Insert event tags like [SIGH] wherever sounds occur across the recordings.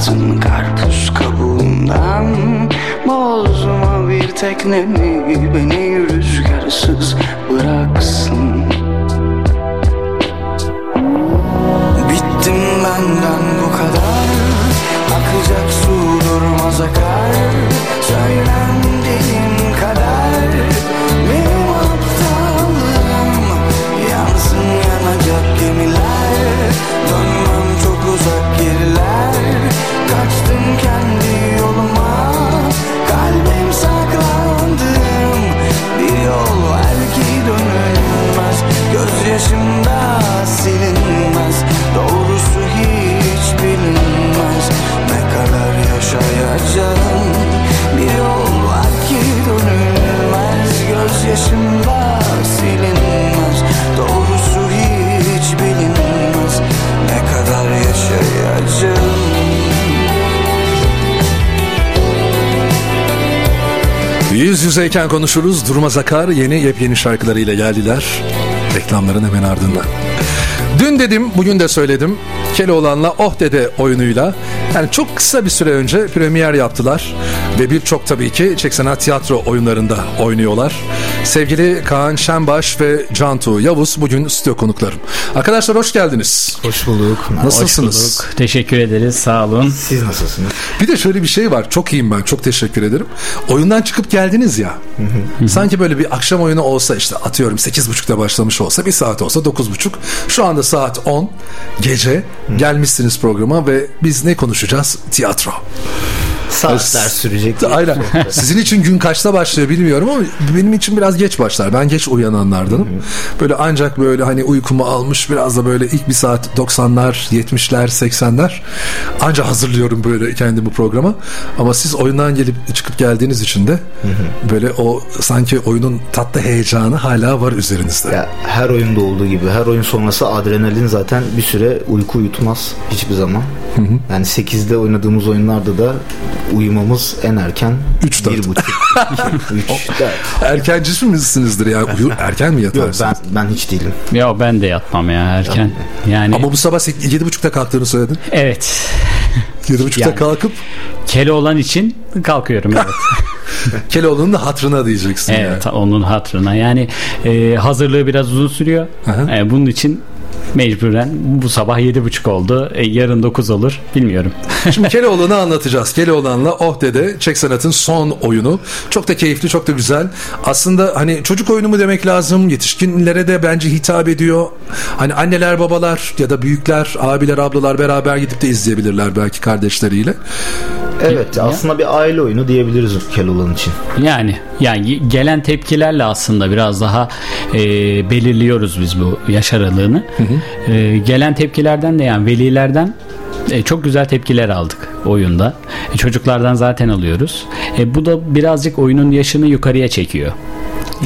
Hayatın karpuz kabuğundan Bozma bir teknemi Beni rüzgarsız bıraksın Gözyaşımda silinmez. Doğrusu hiç bilinmez. Ne kadar yaşayacağım? Bir yol var ki dönülmez. Gözyaşımda silinmez. Doğrusu hiç bilinmez. Ne kadar yaşayacağım? Yüz yüzeyken konuşuruz. Durmaz Akar yeni yepyeni şarkılarıyla geldiler. Reklamların hemen ardından. Dün dedim, bugün de söyledim. Keloğlan'la Oh Dede oyunuyla yani çok kısa bir süre önce premier yaptılar ve birçok tabii ki Çek Tiyatro oyunlarında oynuyorlar. Sevgili Kaan Şenbaş ve Cantu Yavuz bugün stüdyo konuklarım. Arkadaşlar hoş geldiniz. Hoş bulduk. Nasılsınız? Hoş bulduk. Teşekkür ederiz. Sağ olun. Siz nasılsınız? Bir de şöyle bir şey var. Çok iyiyim ben. Çok teşekkür ederim. Oyundan çıkıp geldiniz ya. sanki böyle bir akşam oyunu olsa işte atıyorum 8.30'da başlamış olsa bir saat olsa 9.30. Şu anda saat 10 gece gelmişsiniz programa ve biz ne konuşacağız? Tiyatro. Saatler sürecek. Aynen. Sizin için gün kaçta başlıyor bilmiyorum ama benim için biraz geç başlar. Ben geç uyananlardanım. Böyle ancak böyle hani uykumu almış biraz da böyle ilk bir saat 90'lar, 70'ler, 80'ler anca hazırlıyorum böyle kendimi bu programa. Ama siz oyundan gelip çıkıp geldiğiniz için de böyle o sanki oyunun tatlı heyecanı hala var üzerinizde. Ya, her oyunda olduğu gibi her oyun sonrası adrenalin zaten bir süre uyku uyutmaz hiçbir zaman. Yani 8'de oynadığımız oyunlarda da uyumamız en erken Üç, dört. 1.30 3 4. [LAUGHS] Erkencisi misinizdir ya? Uyu, erken mi Yok yatarsınız? ben ben hiç değilim. Ya ben de yatmam ya erken. Yani Ama bu sabah 7.30'da kalktığını söyledin. evet. 7.30'da Yani. kalkıp Keloğlan için kalkıyorum evet. [LAUGHS] Keloğlu'nun da hatırına diyeceksin evet yani. onun hatırına. Yani e, hazırlığı biraz uzun sürüyor. Aha. E, bunun için mecburen bu sabah yedi buçuk oldu. E, yarın 9 olur. Bilmiyorum. [LAUGHS] Şimdi Keloğlan'ı anlatacağız. Keloğlan'la Oh Dede Çek Sanat'ın son oyunu. Çok da keyifli, çok da güzel. Aslında hani çocuk oyunu mu demek lazım? Yetişkinlere de bence hitap ediyor. Hani anneler, babalar ya da büyükler, abiler, ablalar beraber gidip de izleyebilirler belki kardeşleriyle. Evet aslında bir aile oyunu diyebiliriz Keloğlan için. Yani yani gelen tepkilerle aslında biraz daha e, belirliyoruz biz bu yaş aralığını. E, gelen tepkilerden de yani velilerden e, çok güzel tepkiler aldık. oyunda. E, çocuklardan zaten alıyoruz. E, bu da birazcık oyunun yaşını yukarıya çekiyor.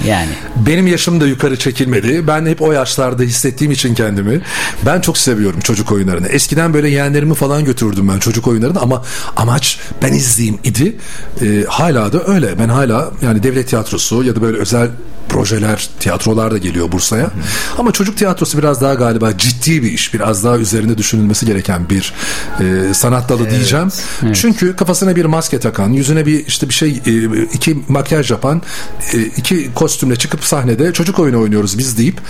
Yani Benim yaşım da yukarı çekilmedi. Ben hep o yaşlarda hissettiğim için kendimi. Ben çok seviyorum çocuk oyunlarını. Eskiden böyle yeğenlerimi falan götürürdüm ben çocuk oyunlarını ama amaç ben izleyeyim idi. Ee, hala da öyle. Ben hala yani devlet tiyatrosu ya da böyle özel projeler, tiyatrolar da geliyor Bursa'ya. Ama çocuk tiyatrosu biraz daha galiba ciddi bir iş. Biraz daha üzerinde düşünülmesi gereken bir e, sanat dalı diyeceğim. Çünkü kafasına bir maske takan, yüzüne bir işte bir şey e, iki makyaj yapan, e, iki kostümle çıkıp sahnede çocuk oyunu oynuyoruz biz deyip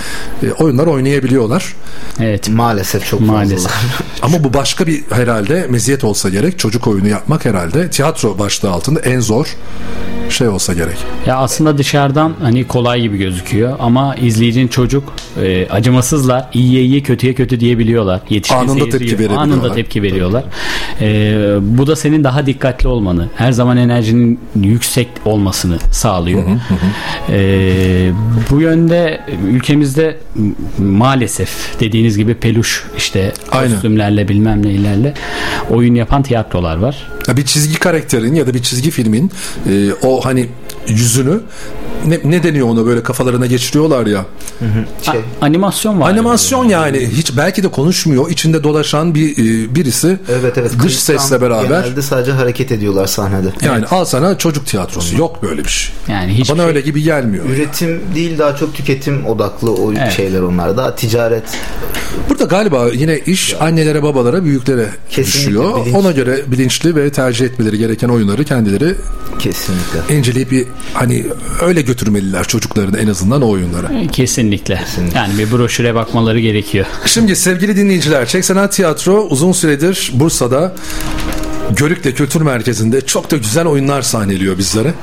e, oyunlar oynayabiliyorlar. evet Maalesef çok Maalesef. [LAUGHS] Ama bu başka bir herhalde meziyet olsa gerek. Çocuk oyunu yapmak herhalde tiyatro başlığı altında en zor şey olsa gerek. Ya aslında dışarıdan hani kolay gibi gözüküyor ama izleyicinin çocuk e, acımasızlar. İyiye iyi kötüye kötü diyebiliyorlar. Yetişkin Anında tepki yok. verebiliyorlar. Anında tepki veriyorlar. E, bu da senin daha dikkatli olmanı, her zaman enerjinin yüksek olmasını sağlıyor. E, bu yönde ülkemizde maalesef dediğiniz gibi peluş işte Aynen. kostümlerle bilmem neylerle oyun yapan tiyatrolar var. Ya bir çizgi karakterin ya da bir çizgi filmin e, o hani yüzünü ne, ne deniyor ona böyle kafalarına geçiriyorlar ya. Şey, A- animasyon var. Animasyon yani hiç belki de konuşmuyor. içinde dolaşan bir e, birisi evet evet. dış sesle beraber Genelde sadece hareket ediyorlar sahnede. yani al sana çocuk tiyatrosu. Yok böyle bir şey. Yani hiçbir Bana şey- öyle gibi gelmiyor. Üretim değil daha çok tüketim odaklı o Evet. şeyler onlar. Daha ticaret Burada galiba yine iş annelere, babalara, büyüklere Kesinlikle, düşüyor. bilinç. Ona göre bilinçli ve tercih etmeleri gereken oyunları kendileri kesinlikle. inceleyip bir hani öyle götürmeliler çocuklarını en azından o oyunlara. Kesinlikle. Kesinlikle. Yani bir broşüre bakmaları gerekiyor. Şimdi sevgili dinleyiciler, Çek Sanat Tiyatro uzun süredir Bursa'da Görükle Kültür Merkezi'nde çok da güzel oyunlar sahneliyor bizlere.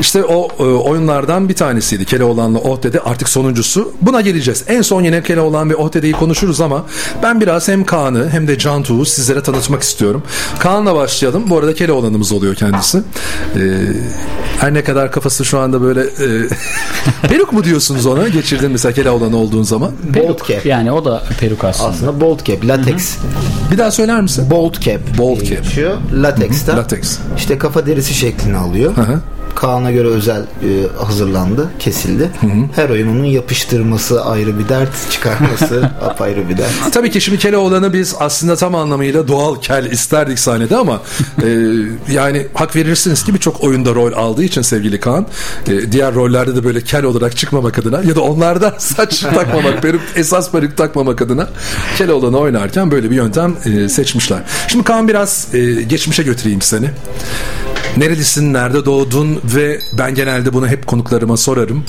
İşte o e, oyunlardan bir tanesiydi Keloğlan'la Ohde'de artık sonuncusu. Buna geleceğiz. En son yine Keloğlan ve Ohde'deyi konuşuruz ama ben biraz hem Kaan'ı hem de Cantu'yu sizlere tanıtmak istiyorum. Kaan'la başlayalım. Bu arada Keloğlan'ımız oluyor kendisi. E, her ne kadar kafası şu anda böyle e, [LAUGHS] peruk mu diyorsunuz ona? Geçirdin mesela Keloğlan olduğun zaman. Bold cap. Yani o da peruk aslında. Aslında bold cap, latex. Bir daha söyler misin? Bold cap. Bold cap. Geçiyor. Latex'ten. Latex. İşte kafa derisi şeklini alıyor. Hı hı. Kaan'a göre özel e, hazırlandı, kesildi. Her oyun onun yapıştırması ayrı bir dert, çıkarması [LAUGHS] apayrı bir dert. Tabii ki şimdi Keloğlan'ı biz aslında tam anlamıyla doğal kel isterdik sahnede ama e, yani hak verirsiniz ki birçok oyunda rol aldığı için sevgili Kaan e, diğer rollerde de böyle kel olarak çıkmamak adına ya da onlarda [LAUGHS] saç takmamak, peruk, esas peruk takmamak adına Keloğlan'ı oynarken böyle bir yöntem e, seçmişler. Şimdi Kaan biraz e, geçmişe götüreyim seni. Nerelisin, nerede doğdun ve ben genelde bunu hep konuklarıma sorarım.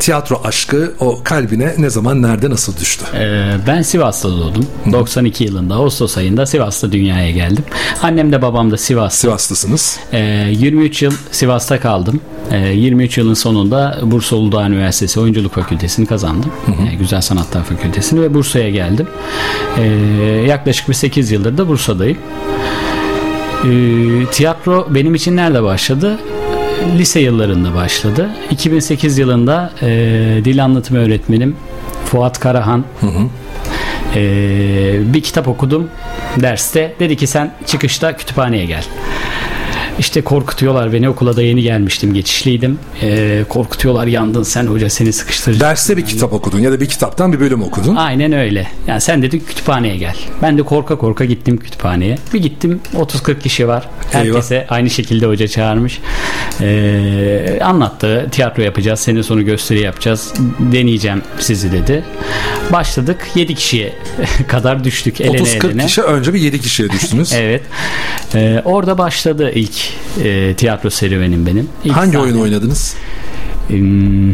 Tiyatro aşkı o kalbine ne zaman, nerede, nasıl düştü? Ee, ben Sivas'ta doğdum. 92 yılında Ağustos ayında Sivas'ta dünyaya geldim. Annem de babam da Sivas. Sivaslısınız. Ee, 23 yıl Sivas'ta kaldım. Ee, 23 yılın sonunda Bursa Uludağ Üniversitesi Oyunculuk Fakültesini kazandım. Ee, Güzel Sanatlar Fakültesini ve Bursa'ya geldim. Ee, yaklaşık bir 8 yıldır da Bursa'dayım. Ee, tiyatro benim için nerede başladı? Lise yıllarında başladı. 2008 yılında e, dil anlatımı öğretmenim Fuat Karahan e, bir kitap okudum derste. Dedi ki sen çıkışta kütüphaneye gel. İşte korkutuyorlar beni okula da yeni gelmiştim geçişliydim. Ee, korkutuyorlar yandın sen hoca seni sıkıştıracak. Derste bir kitap okudun ya da bir kitaptan bir bölüm okudun. Aynen öyle. Yani sen dedi kütüphaneye gel. Ben de korka korka gittim kütüphaneye. Bir gittim 30-40 kişi var. Herkese aynı şekilde hoca çağırmış. Ee, anlattı. Tiyatro yapacağız. Sene sonu gösteri yapacağız. Deneyeceğim sizi dedi. Başladık. 7 kişiye [LAUGHS] kadar düştük. Elene 30-40 eline. kişi önce bir 7 kişiye düştünüz. [LAUGHS] Evet. Ee, orada başladı ilk e, tiyatro serüvenim benim. İlk Hangi sahne- oyun oynadınız? Hmm,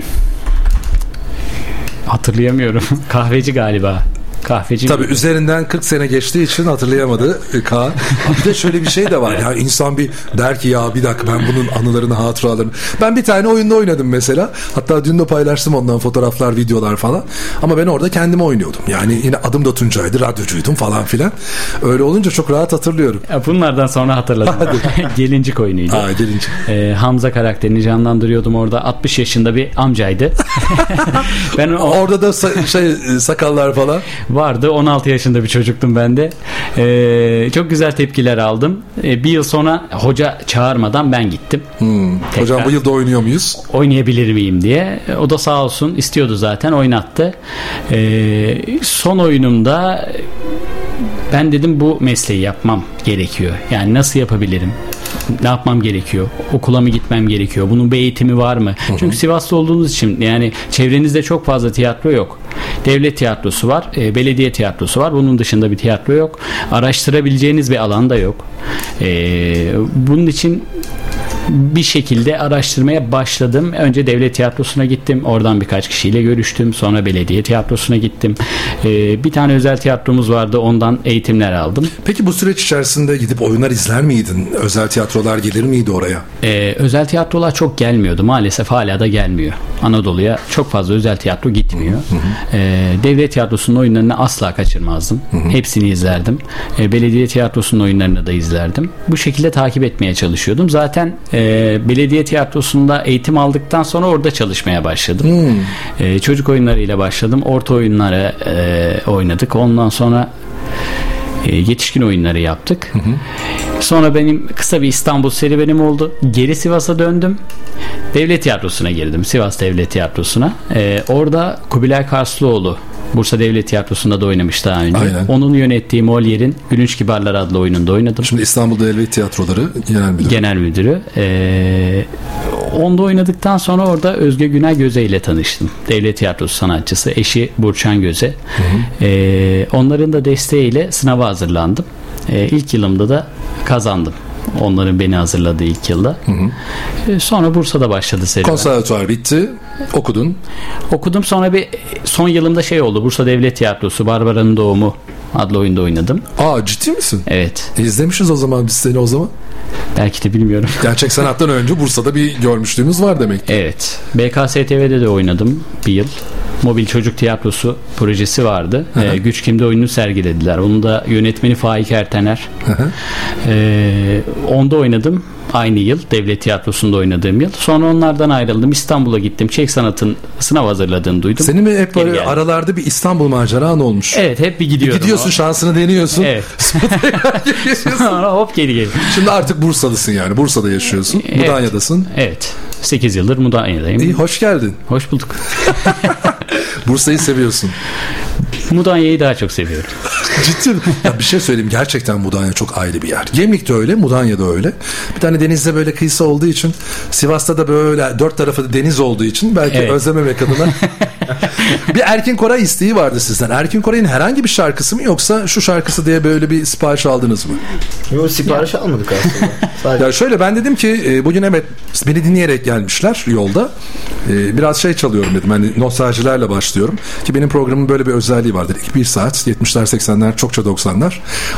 hatırlayamıyorum. [LAUGHS] Kahveci galiba. Kahveci. Tabii üzerinden 40 sene geçtiği için hatırlayamadı e, Kaan. Bir de şöyle bir şey de var. Ya insan bir der ki ya bir dakika ben bunun anılarını, hatıralarını. Ben bir tane oyunda oynadım mesela. Hatta dün de paylaştım ondan fotoğraflar, videolar falan. Ama ben orada kendime oynuyordum. Yani yine adım da Tuncay'dı, radyocuydum falan filan. Öyle olunca çok rahat hatırlıyorum. Ya Bunlardan sonra hatırladım. [LAUGHS] Gelincik oyunuydu. Aa gelince. Ee, Hamza karakterini canlandırıyordum orada. 60 yaşında bir amcaydı. [LAUGHS] ben o, Orada da sa- şey e, sakallar falan. Vardı 16 yaşında bir çocuktum ben de. Ee, çok güzel tepkiler aldım. Ee, bir yıl sonra hoca çağırmadan ben gittim. Hmm. Hocam bu yılda oynuyor muyuz? Oynayabilir miyim diye. O da sağ olsun istiyordu zaten oynattı. Ee, son oyunumda ben dedim bu mesleği yapmam gerekiyor. Yani nasıl yapabilirim? Ne yapmam gerekiyor? Okula mı gitmem gerekiyor? Bunun bir eğitimi var mı? Hı hı. Çünkü Sivas'ta olduğunuz için yani çevrenizde çok fazla tiyatro yok. Devlet tiyatrosu var, e, belediye tiyatrosu var. Bunun dışında bir tiyatro yok. Araştırabileceğiniz bir alan da yok. E, bunun için bir şekilde araştırmaya başladım. Önce devlet tiyatrosuna gittim. Oradan birkaç kişiyle görüştüm. Sonra belediye tiyatrosuna gittim. Ee, bir tane özel tiyatromuz vardı. Ondan eğitimler aldım. Peki bu süreç içerisinde gidip oyunlar izler miydin? Özel tiyatrolar gelir miydi oraya? Ee, özel tiyatrolar çok gelmiyordu. Maalesef hala da gelmiyor. Anadolu'ya çok fazla özel tiyatro gitmiyor. Hı hı. Ee, devlet tiyatrosunun oyunlarını asla kaçırmazdım. Hı hı. Hepsini izlerdim. Ee, belediye tiyatrosunun oyunlarını da izlerdim. Bu şekilde takip etmeye çalışıyordum. Zaten e, belediye tiyatrosunda eğitim aldıktan sonra orada çalışmaya başladım. Hmm. E, çocuk oyunlarıyla başladım. Orta oyunları e, oynadık. Ondan sonra e, yetişkin oyunları yaptık. Hı hı. Sonra benim kısa bir İstanbul serüvenim oldu. Geri Sivas'a döndüm. Devlet tiyatrosuna girdim. Sivas Devlet Tiyatrosu'na. E, orada Kubilay Karslıoğlu Bursa Devlet Tiyatrosu'nda da oynamış daha önce. Aynen. Onun yönettiği Molière'in Gülünç Kibarlar adlı oyununda oynadım. Şimdi İstanbul Devlet Tiyatroları Genel Müdürü. Genel Müdürü. Ee, onda oynadıktan sonra orada Özge Günay Göze ile tanıştım. Devlet Tiyatrosu sanatçısı. Eşi Burçan Göze. Hı hı. Ee, onların da desteğiyle sınava hazırlandım. Ee, ilk yılımda da kazandım. Onların beni hazırladığı ilk yılda. Hı hı. Ee, sonra Bursa'da başladı serüven. Konservatuvar bitti. Okudun. Okudum. Sonra bir son yılımda şey oldu. Bursa Devlet Tiyatrosu Barbara'nın Doğumu adlı oyunda oynadım. Aa ciddi misin? Evet. E, izlemişiz o zaman biz seni o zaman. Belki de bilmiyorum. [LAUGHS] Gerçek sanattan önce Bursa'da bir görmüşlüğümüz var demek ki. Evet. BKSTV'de de oynadım bir yıl. Mobil Çocuk Tiyatrosu projesi vardı. Ee, Güç Kim'de oyunu sergilediler. Onun da yönetmeni Faik Ertener. ee, onda oynadım aynı yıl devlet tiyatrosunda oynadığım yıl. Sonra onlardan ayrıldım. İstanbul'a gittim. Çek sanatın sınav hazırladığını duydum. Senin mi hep böyle aralarda bir İstanbul maceran olmuş? Evet hep bir gidiyorum. Bir gidiyorsun o. şansını deniyorsun. Evet. [LAUGHS] Sonra hop geri gel. Şimdi artık Bursalısın yani. Bursa'da yaşıyorsun. Evet. Mudanya'dasın. Evet. 8 yıldır Mudanya'dayım. İyi hoş geldin. Hoş bulduk. [LAUGHS] Bursa'yı seviyorsun. Mudanya'yı daha çok seviyorum. [LAUGHS] Ciddi ya bir şey söyleyeyim gerçekten Mudanya çok ayrı bir yer. Gemlik de öyle, Mudanya da öyle. Bir tane denizde böyle kıyısı olduğu için Sivas'ta da böyle dört tarafı da deniz olduğu için belki evet. özlememek adına [LAUGHS] bir Erkin Koray isteği vardı sizden. Erkin Koray'ın herhangi bir şarkısı mı yoksa şu şarkısı diye böyle bir sipariş aldınız mı? Yok sipariş ya. almadık aslında. [LAUGHS] Sadece. Ya şöyle ben dedim ki e, bugün evet beni dinleyerek gelmişler yolda. E, biraz şey çalıyorum dedim. Hani nostaljilerle başlıyorum. Ki benim programın böyle bir özelliği vardır. İlk bir saat 70'ler 80'ler çokça 90'lar.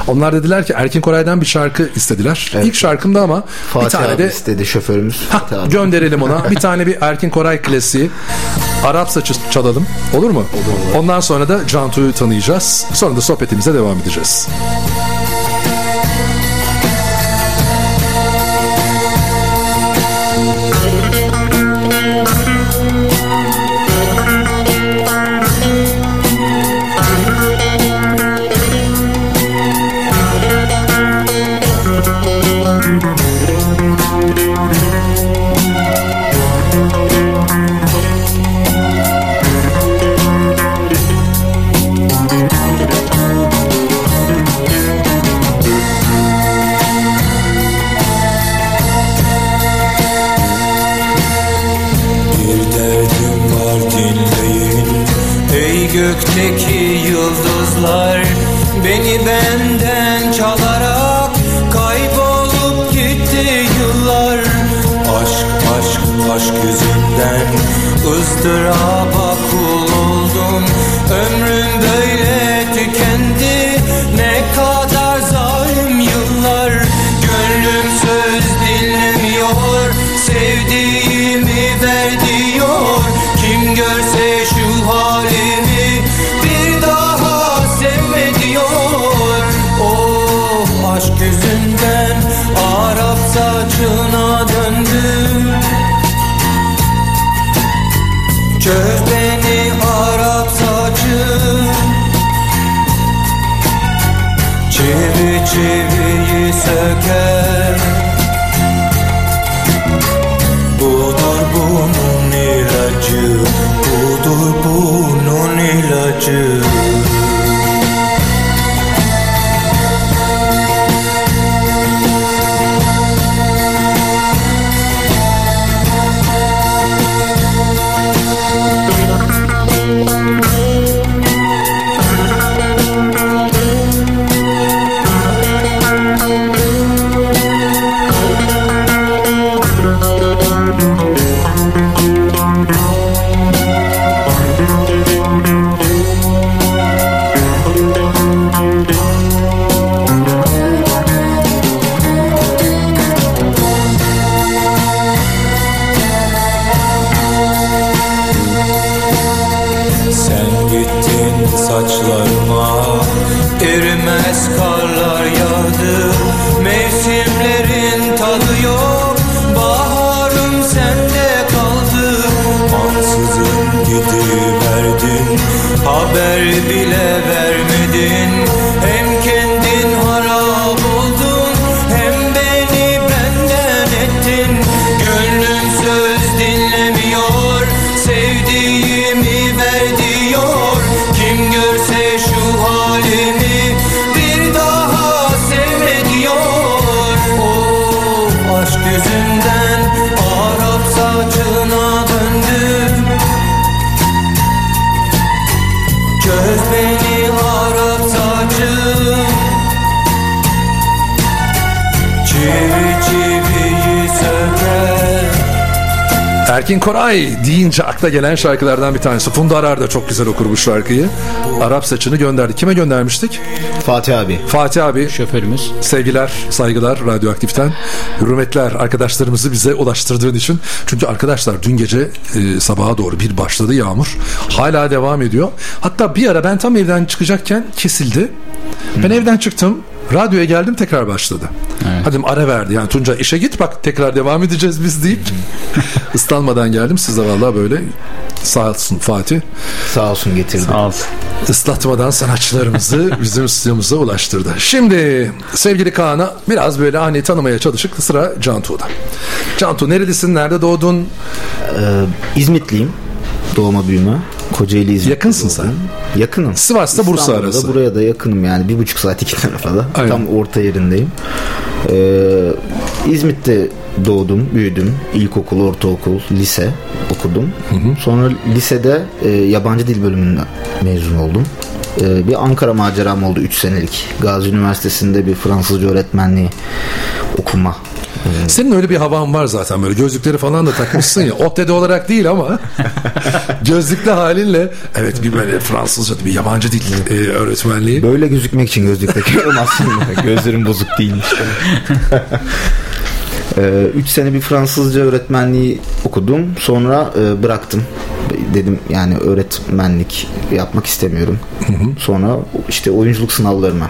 Onlar dediler ki Erkin Koray'dan bir şarkı istediler. Evet. İlk şarkımda ama Fatih bir tane de istedi şoförümüz. Ha, gönderelim ona. [LAUGHS] bir tane bir Erkin Koray klasiği. Arap saçı çalalım. Olur mu? Olur. olur. Ondan sonra da Cantu'yu tanıyacağız. Sonra da sohbetimize devam edeceğiz. ızdıraba j'ai veillé ce cœur. Koray deyince akla gelen şarkılardan bir tanesi. Funda Arar da çok güzel okur bu şarkıyı. Arap saçını gönderdi. Kime göndermiştik? Fatih abi. Fatih abi. Şoförümüz. Sevgiler, saygılar Radyoaktif'ten. Hürmetler arkadaşlarımızı bize ulaştırdığın için. Çünkü arkadaşlar dün gece e, sabaha doğru bir başladı yağmur. Hala devam ediyor. Hatta bir ara ben tam evden çıkacakken kesildi. Ben evden çıktım. Radyoya geldim tekrar başladı. Evet. Hadi ara verdi. Yani Tunca işe git bak tekrar devam edeceğiz biz deyip [LAUGHS] ıslanmadan geldim. Siz de vallahi böyle sağ olsun Fatih. Sağ olsun getirdi. Sağ ol. ıslatmadan sanatçılarımızı [LAUGHS] bizim stüdyomuza ulaştırdı. Şimdi sevgili Kaan'a biraz böyle hani tanımaya çalışık sıra Cantu'da. Cantu nerelisin? Nerede doğdun? Ee, İzmitliyim. Doğma büyüme. Kocaeli İzmit. Yakınsın sen. Yakınım. Sivas'ta Bursa İstanbul'da, arası. Buraya da yakınım yani. Bir buçuk saat iki tarafa da. Aynen. Tam orta yerindeyim. Ee, İzmit'te doğdum, büyüdüm. İlkokul, ortaokul, lise okudum. Sonra lisede e, yabancı dil bölümünden mezun oldum. Ee, bir Ankara maceram oldu 3 senelik. Gazi Üniversitesi'nde bir Fransızca öğretmenliği okuma. Senin öyle bir havan var zaten böyle gözlükleri falan da takmışsın ya. ODTÜ'de olarak değil ama [LAUGHS] gözlüklü halinle evet bir böyle Fransızca bir yabancı dil e, öğretmenliği. Böyle gözükmek için gözlük takıyorum aslında. [LAUGHS] Gözlerim bozuk değilmiş. [LAUGHS] 3 sene bir Fransızca öğretmenliği okudum. Sonra e, bıraktım. Dedim yani öğretmenlik yapmak istemiyorum. Sonra işte oyunculuk sınavlarına,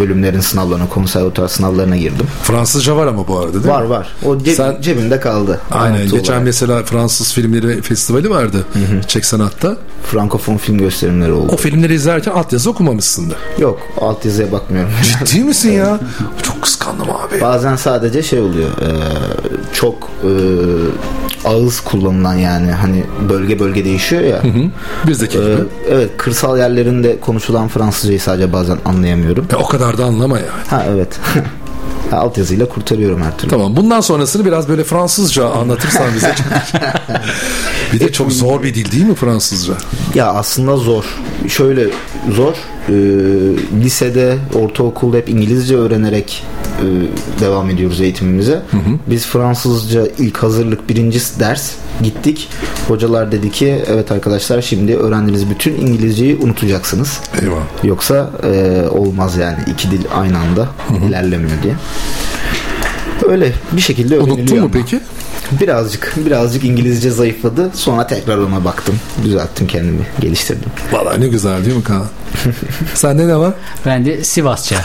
bölümlerin sınavlarına, konservatuar sınavlarına girdim. Fransızca var ama bu arada değil Var mi? var. O ceb- Sen- cebimde kaldı. Aynen. Geçen olarak. mesela Fransız filmleri festivali vardı. Çek Sanat'ta. Frankofon film gösterimleri oldu. O filmleri izlerken altyazı okumamışsındır. Yok altyazıya bakmıyorum. Ciddi misin ya? [LAUGHS] Çok kıskandım abi. Bazen sadece şey oluyor. e, çok e, ağız kullanılan yani hani bölge bölge değişiyor ya. Bizdeki E, gibi. evet kırsal yerlerinde konuşulan Fransızcayı sadece bazen anlayamıyorum. E, o kadar da anlama yani. Ha evet. [LAUGHS] Altyazıyla kurtarıyorum her türlü. Tamam bundan sonrasını biraz böyle Fransızca anlatırsan bize. [LAUGHS] bir de çok zor bir dil değil mi Fransızca? Ya aslında zor. Şöyle zor. E, lisede, ortaokulda hep İngilizce öğrenerek devam ediyoruz eğitimimize. Biz Fransızca ilk hazırlık birinci ders gittik. Hocalar dedi ki evet arkadaşlar şimdi öğrendiğiniz bütün İngilizceyi unutacaksınız. Eyvah. Yoksa e, olmaz yani iki dil aynı anda ilerlemiyor diye. Öyle bir şekilde öğreniliyor Unuttun mu ama. peki? Birazcık birazcık İngilizce zayıfladı. Sonra tekrar ona baktım. Düzelttim kendimi. Geliştirdim. Vallahi ne güzel değil mi Kaan? [LAUGHS] Sende ne var? Ben de Sivasça. [LAUGHS]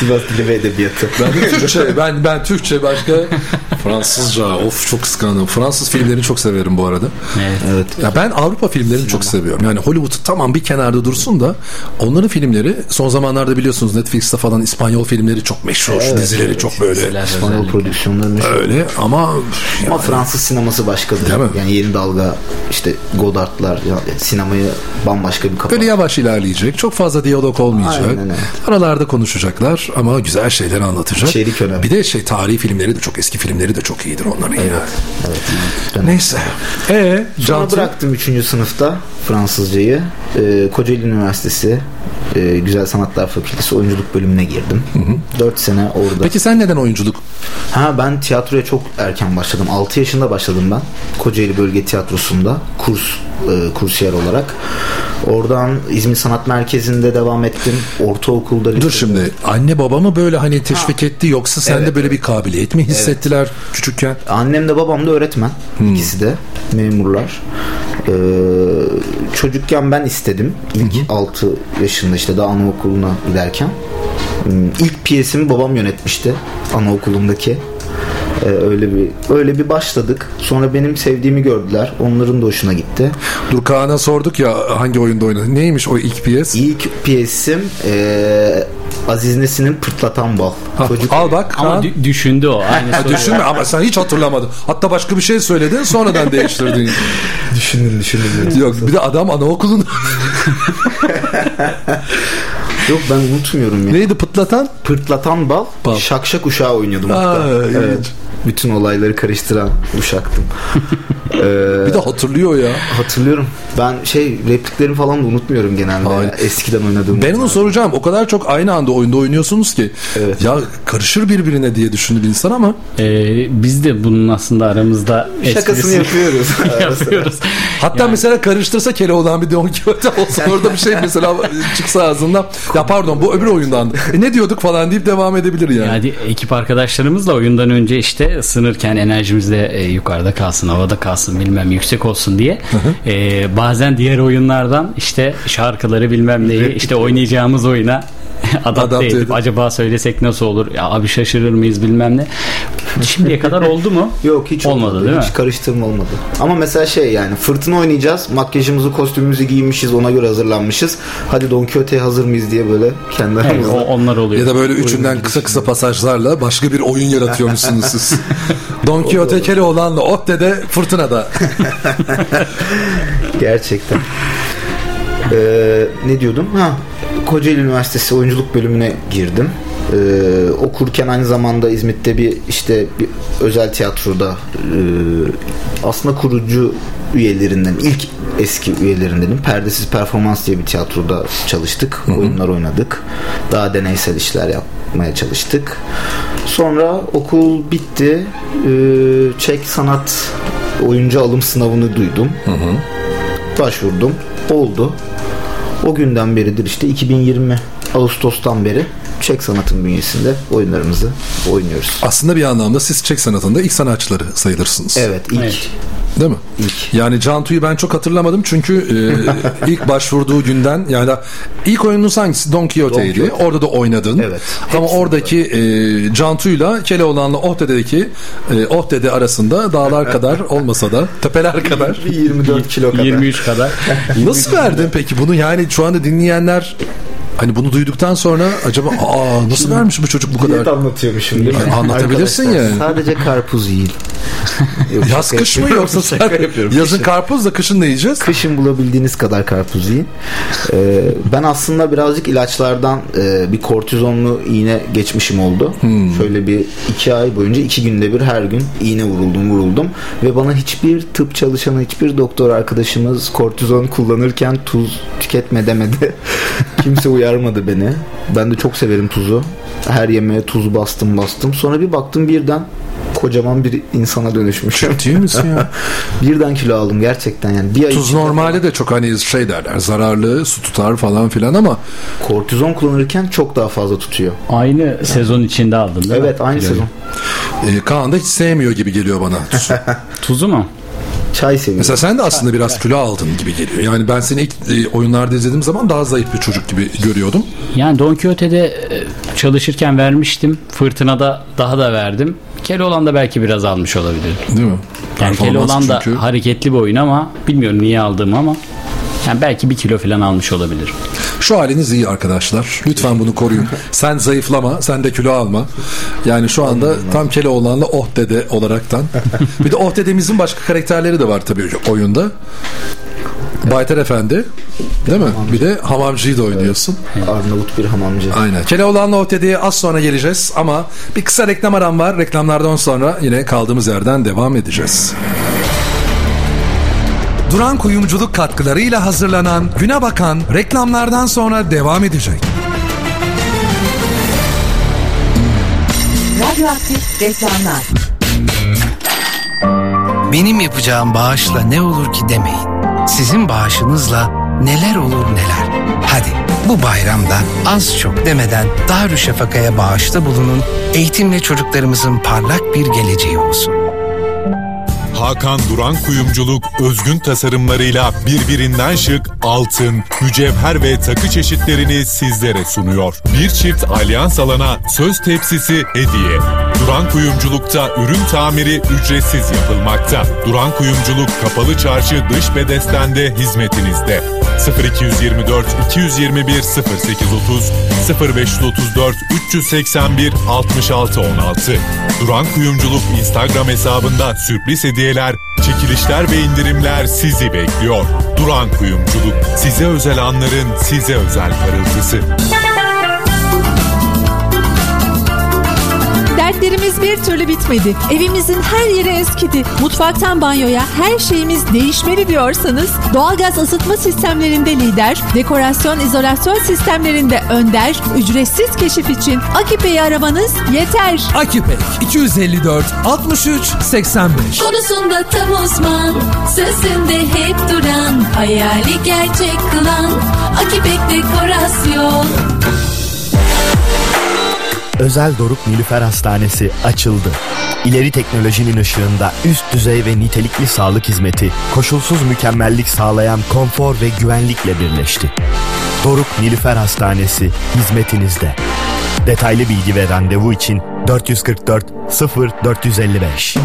Sivas Dili ve Edebiyatı. Ben [LAUGHS] Türkçe. Ben ben Türkçe başka Fransızca of çok kıskandım. Fransız filmlerini çok severim bu arada. Evet. Evet. Ya ben Avrupa filmlerini çok seviyorum. Yani Hollywood tamam bir kenarda dursun da onların filmleri son zamanlarda biliyorsunuz Netflix'te falan İspanyol filmleri çok meşhur. dizileri çok böyle Diziler İspanyol prodüksiyonları meşhur. öyle ama Ama Fransız sineması başkadır. Değil mi? Yani yeni dalga işte Godard'lar ya, sinemayı bambaşka bir kafa. böyle yavaş ilerleyecek. Çok fazla diyalog olmayacak. Aynen öyle. Aralarda konuşacaklar ama güzel şeyler anlatacak. İçerik önemli. Bir de şey tarihi filmleri de çok eski filmleri de çok iyidir onların ya. Evet. Neyse. E Sonra Cantu bıraktım 3. sınıfta Fransızcayı. Ee, Kocaeli Üniversitesi e, Güzel Sanatlar Fakültesi oyunculuk bölümüne girdim. 4 sene orada. Peki sen neden oyunculuk? Ha ben tiyatroya çok erken başladım. 6 yaşında başladım ben. Kocaeli Bölge Tiyatrosu'nda kurs e, kursiyer olarak. Oradan İzmir Sanat Merkezi'nde devam ettim. Ortaokulda Dur şimdi anne baba mı böyle hani teşvik etti yoksa sende böyle bir kabiliyet mi hissettiler küçükken? Annem de babam da öğretmen. İkisi de memurlar. Ee, çocukken ben istedim. İlk 6 yaşında işte daha anaokuluna giderken. Hmm, İlk piyesimi babam yönetmişti anaokulundaki. Ee, öyle bir öyle bir başladık. Sonra benim sevdiğimi gördüler. Onların da hoşuna gitti. Dur Kaan'a sorduk ya hangi oyunda oynadı. Neymiş o ilk piyes? İlk piyesim ee, Aziz Nesin'in Pırtlatan Bal. Ha, Çocuk al bak Ama dü- düşündü o. Aynı Ha, düşünme ama sen hiç hatırlamadın. Hatta başka bir şey söyledin sonradan [LAUGHS] değiştirdin. düşündüm düşündüm. Yok bir de adam anaokulunda. [LAUGHS] Yok ben unutmuyorum ya. Neydi pıtlatan? Pırtlatan bal, Bal. şakşak uşağı oynuyordum hatta. Aa, ilginç. evet. Bütün olayları karıştıran uşaktım. [LAUGHS] Ee, Bir de hatırlıyor ya. hatırlıyorum. Ben şey repliklerimi falan da unutmuyorum genelde. Hayır. Eskiden oynadığım. Ben onu soracağım. O kadar çok aynı anda oyunda oynuyorsunuz ki. Evet. Ya karışır birbirine diye düşünür insan ama. Ee, biz de bunun aslında aramızda Şakasını [LAUGHS] yapıyoruz. [LAUGHS] yapıyoruz. Hatta mesela karıştırsa Keloğlan bir Don Quixote olsa orada bir şey mesela çıksa ağzından. Ya pardon bu öbür oyundan. E ne diyorduk falan deyip devam edebilir yani. Yani ekip arkadaşlarımızla oyundan önce işte ısınırken enerjimiz de e, yukarıda kalsın, havada kalsın bilmem yüksek olsun diye. E, bazen diğer oyunlardan işte şarkıları bilmem neyi işte oynayacağımız oyuna [LAUGHS] adapte, Adapte edip edip. acaba söylesek nasıl olur? Ya abi şaşırır mıyız bilmem ne. Şimdiye [LAUGHS] kadar oldu mu? Yok hiç Olmadı, olmadı. değil mi? Hiç karıştırma olmadı. Ama mesela şey yani fırtına oynayacağız. Makyajımızı, kostümümüzü giymişiz. Ona göre hazırlanmışız. Hadi Don Quixote'ye hazır mıyız diye böyle kendi Evet, o- onlar oluyor. Ya da böyle üçünden kısa kısa pasajlarla başka bir oyun yaratıyormuşsunuz siz. [LAUGHS] Don Quixote Keloğlan'la Otte'de Fırtına'da. Gerçekten. Ee, ne diyordum? Ha, Kocaeli Üniversitesi oyunculuk bölümüne girdim. Ee, okurken aynı zamanda İzmit'te bir işte bir özel tiyatroda e, aslında kurucu üyelerinden ilk eski üyelerindenim. Perdesiz Performans diye bir tiyatroda çalıştık. Oyunlar oynadık. Daha deneysel işler yapmaya çalıştık. Sonra okul bitti. Ee, Çek sanat oyuncu alım sınavını duydum başvurdum. Oldu. O günden beridir işte 2020 Ağustos'tan beri Çek Sanat'ın bünyesinde oyunlarımızı oynuyoruz. Aslında bir anlamda siz Çek sanatında ilk sanatçıları sayılırsınız. Evet ilk Evet. Değil mi? ilk Yani Cantu'yu ben çok hatırlamadım çünkü e, [LAUGHS] ilk başvurduğu günden yani ilk oyununuz hangisi? Don Quixote'ydi. Don Quixote. Orada da oynadın. Evet. Ama oradaki e, Cantu'yla Keloğlan'la Ohde'deki e, Ohdede arasında dağlar [LAUGHS] kadar olmasa da tepeler kadar. bir 24 kilo kadar. 23 kadar. Nasıl verdin peki bunu? Yani şu anda dinleyenler Hani bunu duyduktan sonra acaba [LAUGHS] aa nasıl vermiş bu çocuk bu Diyet kadar? anlatıyormuşum değil mi? Anlatabilirsin Arkadaşlar, yani. Sadece karpuz yiyin. [LAUGHS] Yok, Yaz kış mı yoksa sen yazın Kışın. karpuz da kışın ne yiyeceğiz? Kışın bulabildiğiniz kadar karpuz yiyin. Ee, ben aslında birazcık ilaçlardan e, bir kortizonlu iğne geçmişim oldu. Şöyle bir iki ay boyunca iki günde bir her gün iğne vuruldum vuruldum. Ve bana hiçbir tıp çalışanı hiçbir doktor arkadaşımız kortizon kullanırken tuz tüketme demedi. [LAUGHS] Kimse uyarmadı beni. Ben de çok severim tuzu. Her yemeğe tuz bastım bastım. Sonra bir baktım birden kocaman bir insana dönüşmüşüm. Değil misin ya? [LAUGHS] Birden kilo aldım gerçekten yani. Bir ay Tuz normalde de çok hani şey derler zararlı su tutar falan filan ama kortizon kullanırken çok daha fazla tutuyor. Aynı sezon içinde aldın değil mi? Evet aynı Kiloyu. sezon. e, Kaan da hiç sevmiyor gibi geliyor bana. tuzu. [LAUGHS] Tuzu mu? Çay seviyorum. Mesela sen de aslında biraz kilo aldın gibi geliyor. Yani ben seni ilk e, oyunlarda izlediğim zaman daha zayıf bir çocuk gibi görüyordum. Yani Don Quixote'de e, çalışırken vermiştim. Fırtınada daha da verdim. Keloğlan da belki biraz almış olabilir. Değil mi? Yani Keloğlan da çünkü- hareketli bir oyun ama bilmiyorum niye aldığımı ama yani belki bir kilo falan almış olabilir. Şu haliniz iyi arkadaşlar. Lütfen bunu koruyun. Sen zayıflama, sen de kilo alma. Yani şu anda tam Keloğlan'la Oh Dede olaraktan. [LAUGHS] bir de Oh Dede'mizin başka karakterleri de var tabii oyunda. Baytar Efendi. Değil mi? Bir de Hamamcı'yı da oynuyorsun. Arnavut bir hamamcı. Aynen. Keloğlan'la Oh Dede'ye az sonra geleceğiz ama bir kısa reklam aram var. Reklamlardan sonra yine kaldığımız yerden devam edeceğiz. Duran kuyumculuk katkılarıyla hazırlanan Güne Bakan reklamlardan sonra devam edecek. Radyoaktif reklamlar. Benim yapacağım bağışla ne olur ki demeyin. Sizin bağışınızla neler olur neler. Hadi bu bayramda az çok demeden Darüşşafaka'ya bağışta bulunun. Eğitimle çocuklarımızın parlak bir geleceği olsun. Hakan Duran Kuyumculuk özgün tasarımlarıyla birbirinden şık altın, mücevher ve takı çeşitlerini sizlere sunuyor. Bir çift alyans alana söz tepsisi hediye. Duran Kuyumculuk'ta ürün tamiri ücretsiz yapılmakta. Duran Kuyumculuk Kapalı Çarşı dış bedestende hizmetinizde. 0224 221 0830 0534 381 66 16 Duran Kuyumculuk Instagram hesabında sürpriz hediyeler, çekilişler ve indirimler sizi bekliyor. Duran Kuyumculuk size özel anların size özel parıltısı. Dertlerimiz bir türlü bitmedi. Evimizin her yeri eskidi. Mutfaktan banyoya her şeyimiz değişmeli diyorsanız doğalgaz ısıtma sistemlerinde lider, dekorasyon izolasyon sistemlerinde önder, ücretsiz keşif için Akipe'yi aramanız yeter. Akipek 254 63 85 Konusunda tam uzman, sözünde hep duran, hayali gerçek kılan, Akipek Dekorasyon. Özel Doruk Nilüfer Hastanesi açıldı. İleri teknolojinin ışığında üst düzey ve nitelikli sağlık hizmeti, koşulsuz mükemmellik sağlayan konfor ve güvenlikle birleşti. Doruk Nilüfer Hastanesi hizmetinizde. Detaylı bilgi ve randevu için 444 0455.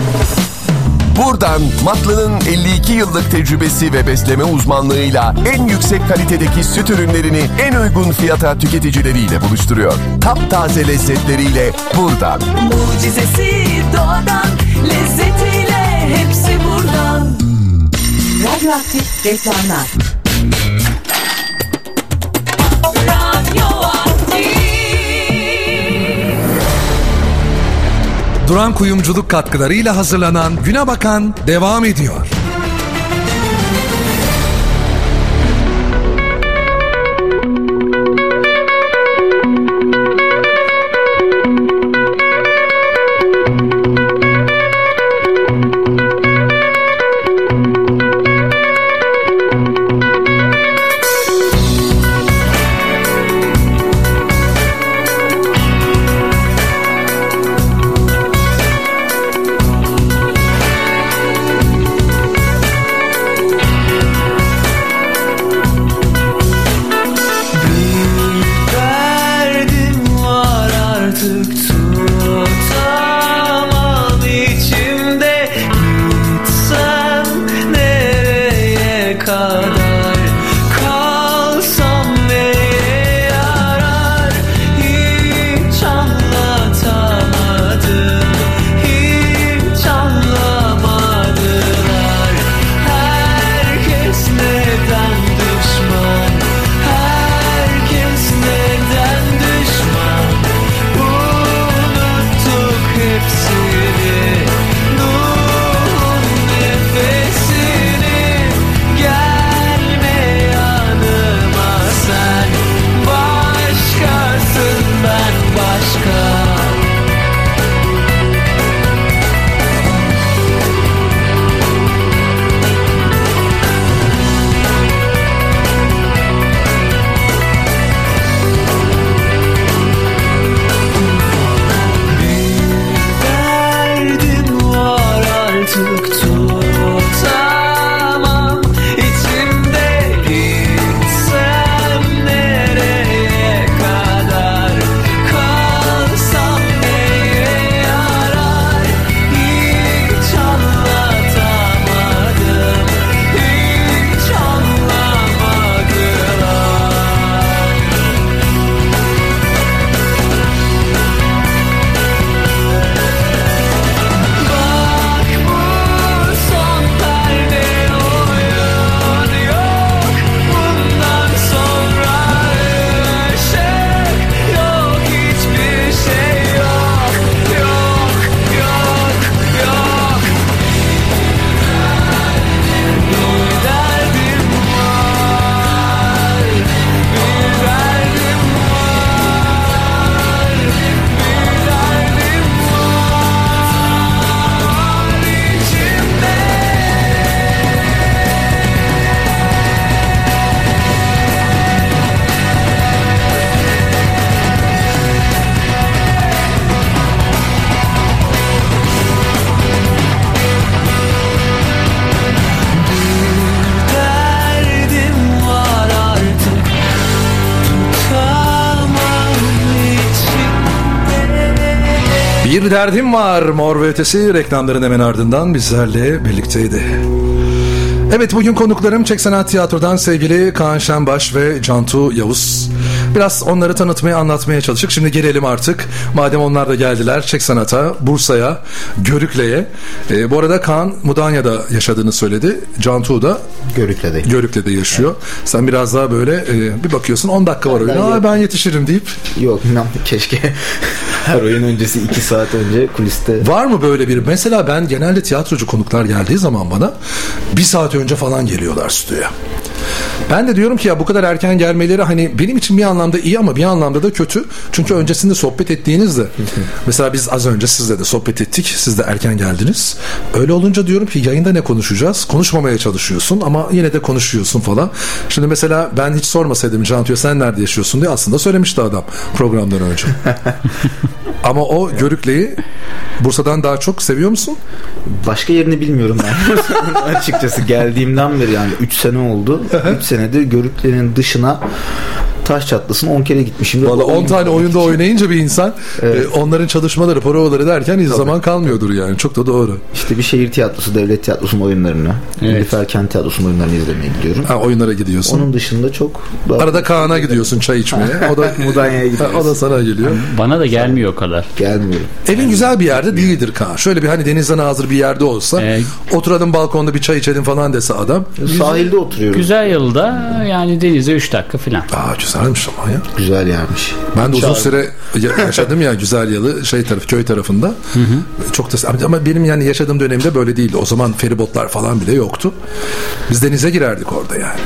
Buradan Matlı'nın 52 yıllık tecrübesi ve besleme uzmanlığıyla en yüksek kalitedeki süt ürünlerini en uygun fiyata tüketicileriyle buluşturuyor. Taptaze lezzetleriyle buradan. Mucizesi doğadan, lezzetiyle hepsi buradan. Radyoaktif reklamlar. Duran kuyumculuk katkılarıyla hazırlanan Güne Bakan devam ediyor. Bir derdim var mor ve ötesi reklamların hemen ardından bizlerle birlikteydi. Evet bugün konuklarım Çek Sanat Tiyatro'dan sevgili Kaan Şenbaş ve Cantu Yavuz. Biraz onları tanıtmaya anlatmaya çalıştık. Şimdi gelelim artık. Madem onlar da geldiler Çek Sanat'a, Bursa'ya, Görükle'ye. Ee, bu arada Kaan Mudanya'da yaşadığını söyledi. Cantu da Görükle'de. Görükle'de yaşıyor. Sen biraz daha böyle e, bir bakıyorsun 10 dakika var oyuna. Aa, ben yetişirim deyip. Yok inan keşke [LAUGHS] her oyun öncesi 2 saat önce kuliste. Var mı böyle bir? Mesela ben genelde tiyatrocu konuklar geldiği zaman bana bir saat önce falan geliyorlar stüdyoya. Ben de diyorum ki ya bu kadar erken gelmeleri hani benim için bir anlamda iyi ama bir anlamda da kötü. Çünkü öncesinde sohbet ettiğinizde [LAUGHS] mesela biz az önce sizle de sohbet ettik. Siz de erken geldiniz. Öyle olunca diyorum ki yayında ne konuşacağız? Konuşmamaya çalışıyorsun ama yine de konuşuyorsun falan. Şimdi mesela ben hiç sormasaydım Cantu'ya sen nerede yaşıyorsun diye aslında söylemişti adam programdan önce. [LAUGHS] ama o Görükle'yi Bursa'dan daha çok seviyor musun? Başka yerini bilmiyorum ben. [LAUGHS] Açıkçası geldiğimden beri yani 3 sene oldu. 3 senedir Görükle'nin dışına taş çatlasın 10 kere gitmişim. Valla 10 tane oyunda oynayınca bir insan e, onların çalışmaları, provaları derken hiç zaman kalmıyordur yani. Çok da doğru. İşte bir şehir tiyatrosu, devlet tiyatrosunun oyunlarını, Evet. Nilüfer Kent Tiyatrosu'nun oyunlarını izlemeye gidiyorum. Ha, oyunlara gidiyorsun. Onun dışında çok Arada Kaan'a gidiyorsun çay içmeye. O da [LAUGHS] Mudanya'ya gidiyoruz. Ha, O da sana geliyor. Bana da gelmiyor o kadar. Gelmiyorum. Evin güzel bir yerde değildir Kaan. Şöyle bir hani denizden hazır bir yerde olsa oturalım balkonda bir çay içelim falan dese adam. Sahilde oturuyorum. Güzel yılda yani denize 3 dakika falan. Aa güzelmiş ama ya. Güzel yermiş. Ben de uzun Çağır- süre ya- yaşadım ya güzel yalı şey taraf köy tarafında. Çok da ama benim yani yaşadığım dönemde böyle değildi. O zaman feribotlar falan bile yoktu. Biz denize girerdik orada yani.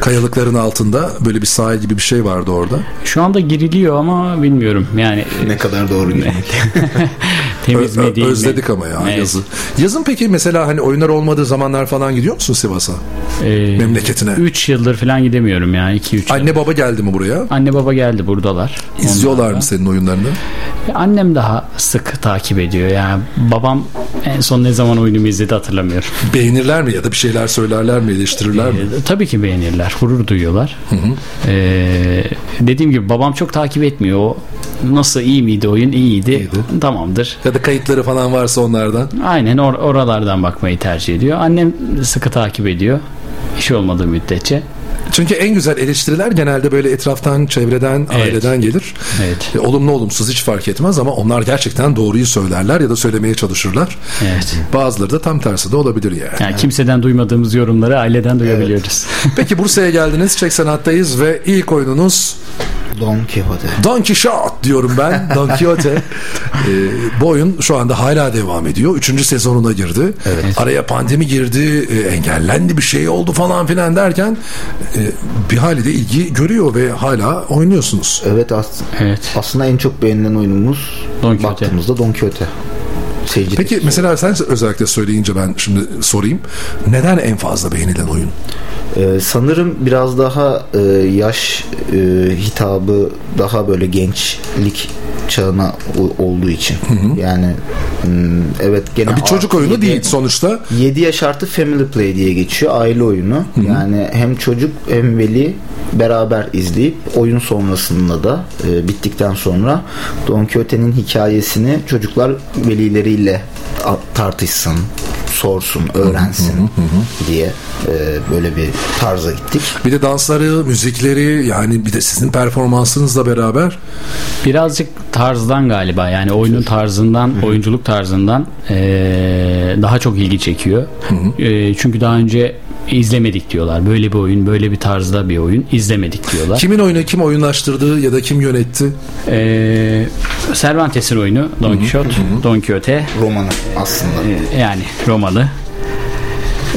Kayalıkların altında böyle bir sahil gibi bir şey vardı orada. Şu anda giriliyor ama bilmiyorum yani. Ne kadar doğru girmek. [LAUGHS] Temiz mi değil mi? Özledik ama ya Evet. yazı. Yazın peki mesela hani oyunlar olmadığı zamanlar falan gidiyor musun Sivas'a? Ee, Memleketine. 3 yıldır falan gidemiyorum yani 2-3 Anne baba geldi mi buraya? Anne baba geldi buradalar. İzliyorlar mı senin oyunlarını? Annem daha sık takip ediyor. Yani babam en son ne zaman oyunumu izledi hatırlamıyorum. Beğenirler mi ya da bir şeyler söylerler mi, eleştirirler mi? Ee, tabii ki beğenirler, gurur duyuyorlar. Ee, dediğim gibi babam çok takip etmiyor. O nasıl iyi miydi oyun? İyiydi. Tamamdır. Ya da kayıtları falan varsa onlardan. Aynen or- oralardan bakmayı tercih ediyor. Annem sıkı takip ediyor. İş olmadığı müddetçe. Çünkü en güzel eleştiriler genelde böyle etraftan, çevreden, aileden gelir. Evet. E, olumlu olumsuz hiç fark etmez ama onlar gerçekten doğruyu söylerler ya da söylemeye çalışırlar. Evet. Bazıları da tam tersi de olabilir yani. Yani kimseden duymadığımız yorumları aileden duyabiliyoruz. Peki Bursa'ya geldiniz. Çek Sanat'tayız ve ilk oyununuz Don Quixote. Don Quixote diyorum ben. Don Quixote. [LAUGHS] Ee, bu oyun şu anda hala devam ediyor. Üçüncü sezonuna girdi. Araya pandemi girdi. e, engellendi bir şey oldu falan filan derken e, bir hali de ilgi görüyor ve hala oynuyorsunuz. Evet, as- evet. aslında en çok beğenilen oyunumuz Don Quixote. baktığımızda Don Quixote. Seyirci Peki mesela sen özellikle söyleyince ben şimdi sorayım. Neden en fazla beğenilen oyun? Ee, sanırım biraz daha e, yaş e, hitabı daha böyle gençlik çağına olduğu için. Yani hmm, evet gene Ya bir çocuk oyunu değil sonuçta. 7 yaş artı family play diye geçiyor. Aile oyunu. Yani hem çocuk hem veli beraber izleyip oyun sonrasında da e, bittikten sonra Don Quixote'nin hikayesini çocuklar velileriyle tartışsın, sorsun, öğrensin diye e, böyle bir tarza gittik. Bir de dansları, müzikleri yani bir de sizin performansınızla beraber Birazcık tarzdan galiba yani oyunun tarzından, oyunculuk tarzından eee, daha çok ilgi çekiyor. Eee, çünkü daha önce izlemedik diyorlar. Böyle bir oyun, böyle bir tarzda bir oyun izlemedik diyorlar. kimin oyunu kim oyunlaştırdı ya da kim yönetti? Eee Cervantes'in oyunu Don Quixote, Don Quixote romanı aslında. yani romalı.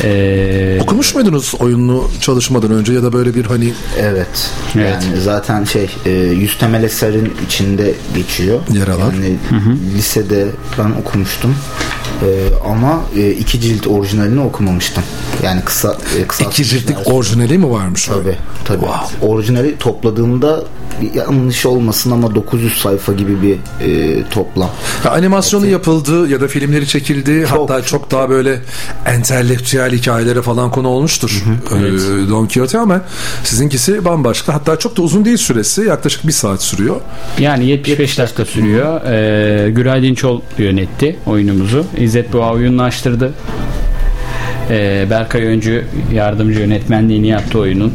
Eee, Okumuş muydunuz oyununu çalışmadan önce ya da böyle bir hani Evet. Evet. Yani zaten şey e, yüz temel eserin içinde geçiyor. Yer alan. Yani lisede ben okumuştum. E, ama e, iki cilt orijinalini okumamıştım. Yani kısa e, kısa iki ciltlik orijinali mi varmış? Tabii tabii. Orijinali topladığımda yanlış olmasın ama 900 sayfa gibi bir e, toplam. Ya animasyonu yapıldı ya da filmleri çekildi. Hatta çok daha böyle entelektüel hikayelere falan konu olmuştur. Ee, Don Quixote ama sizinkisi bambaşka. Hatta çok da uzun değil süresi. Yaklaşık bir saat sürüyor. Yani 75 dakika sürüyor. Ee, Güray Dinçol yönetti oyunumuzu. İzzet Boğa oyunlaştırdı. Ee, Berkay Öncü yardımcı yönetmenliğini yaptı oyunun.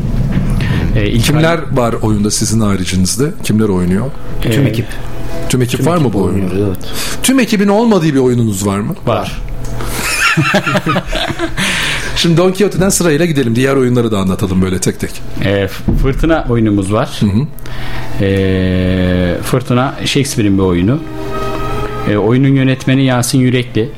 Ee, ilk Kimler var oyunda sizin haricinizde? Kimler oynuyor? Tüm ekip. Tüm ekip var mı bu oyunda? oynuyoruz evet. Tüm ekibin olmadığı bir oyununuz var mı? Var. [LAUGHS] Şimdi Don Quixote'den sırayla gidelim. Diğer oyunları da anlatalım böyle tek tek. Ee, Fırtına oyunumuz var. Ee, Fırtına Shakespeare'in bir oyunu. Ee, oyunun yönetmeni Yasin Yürekli.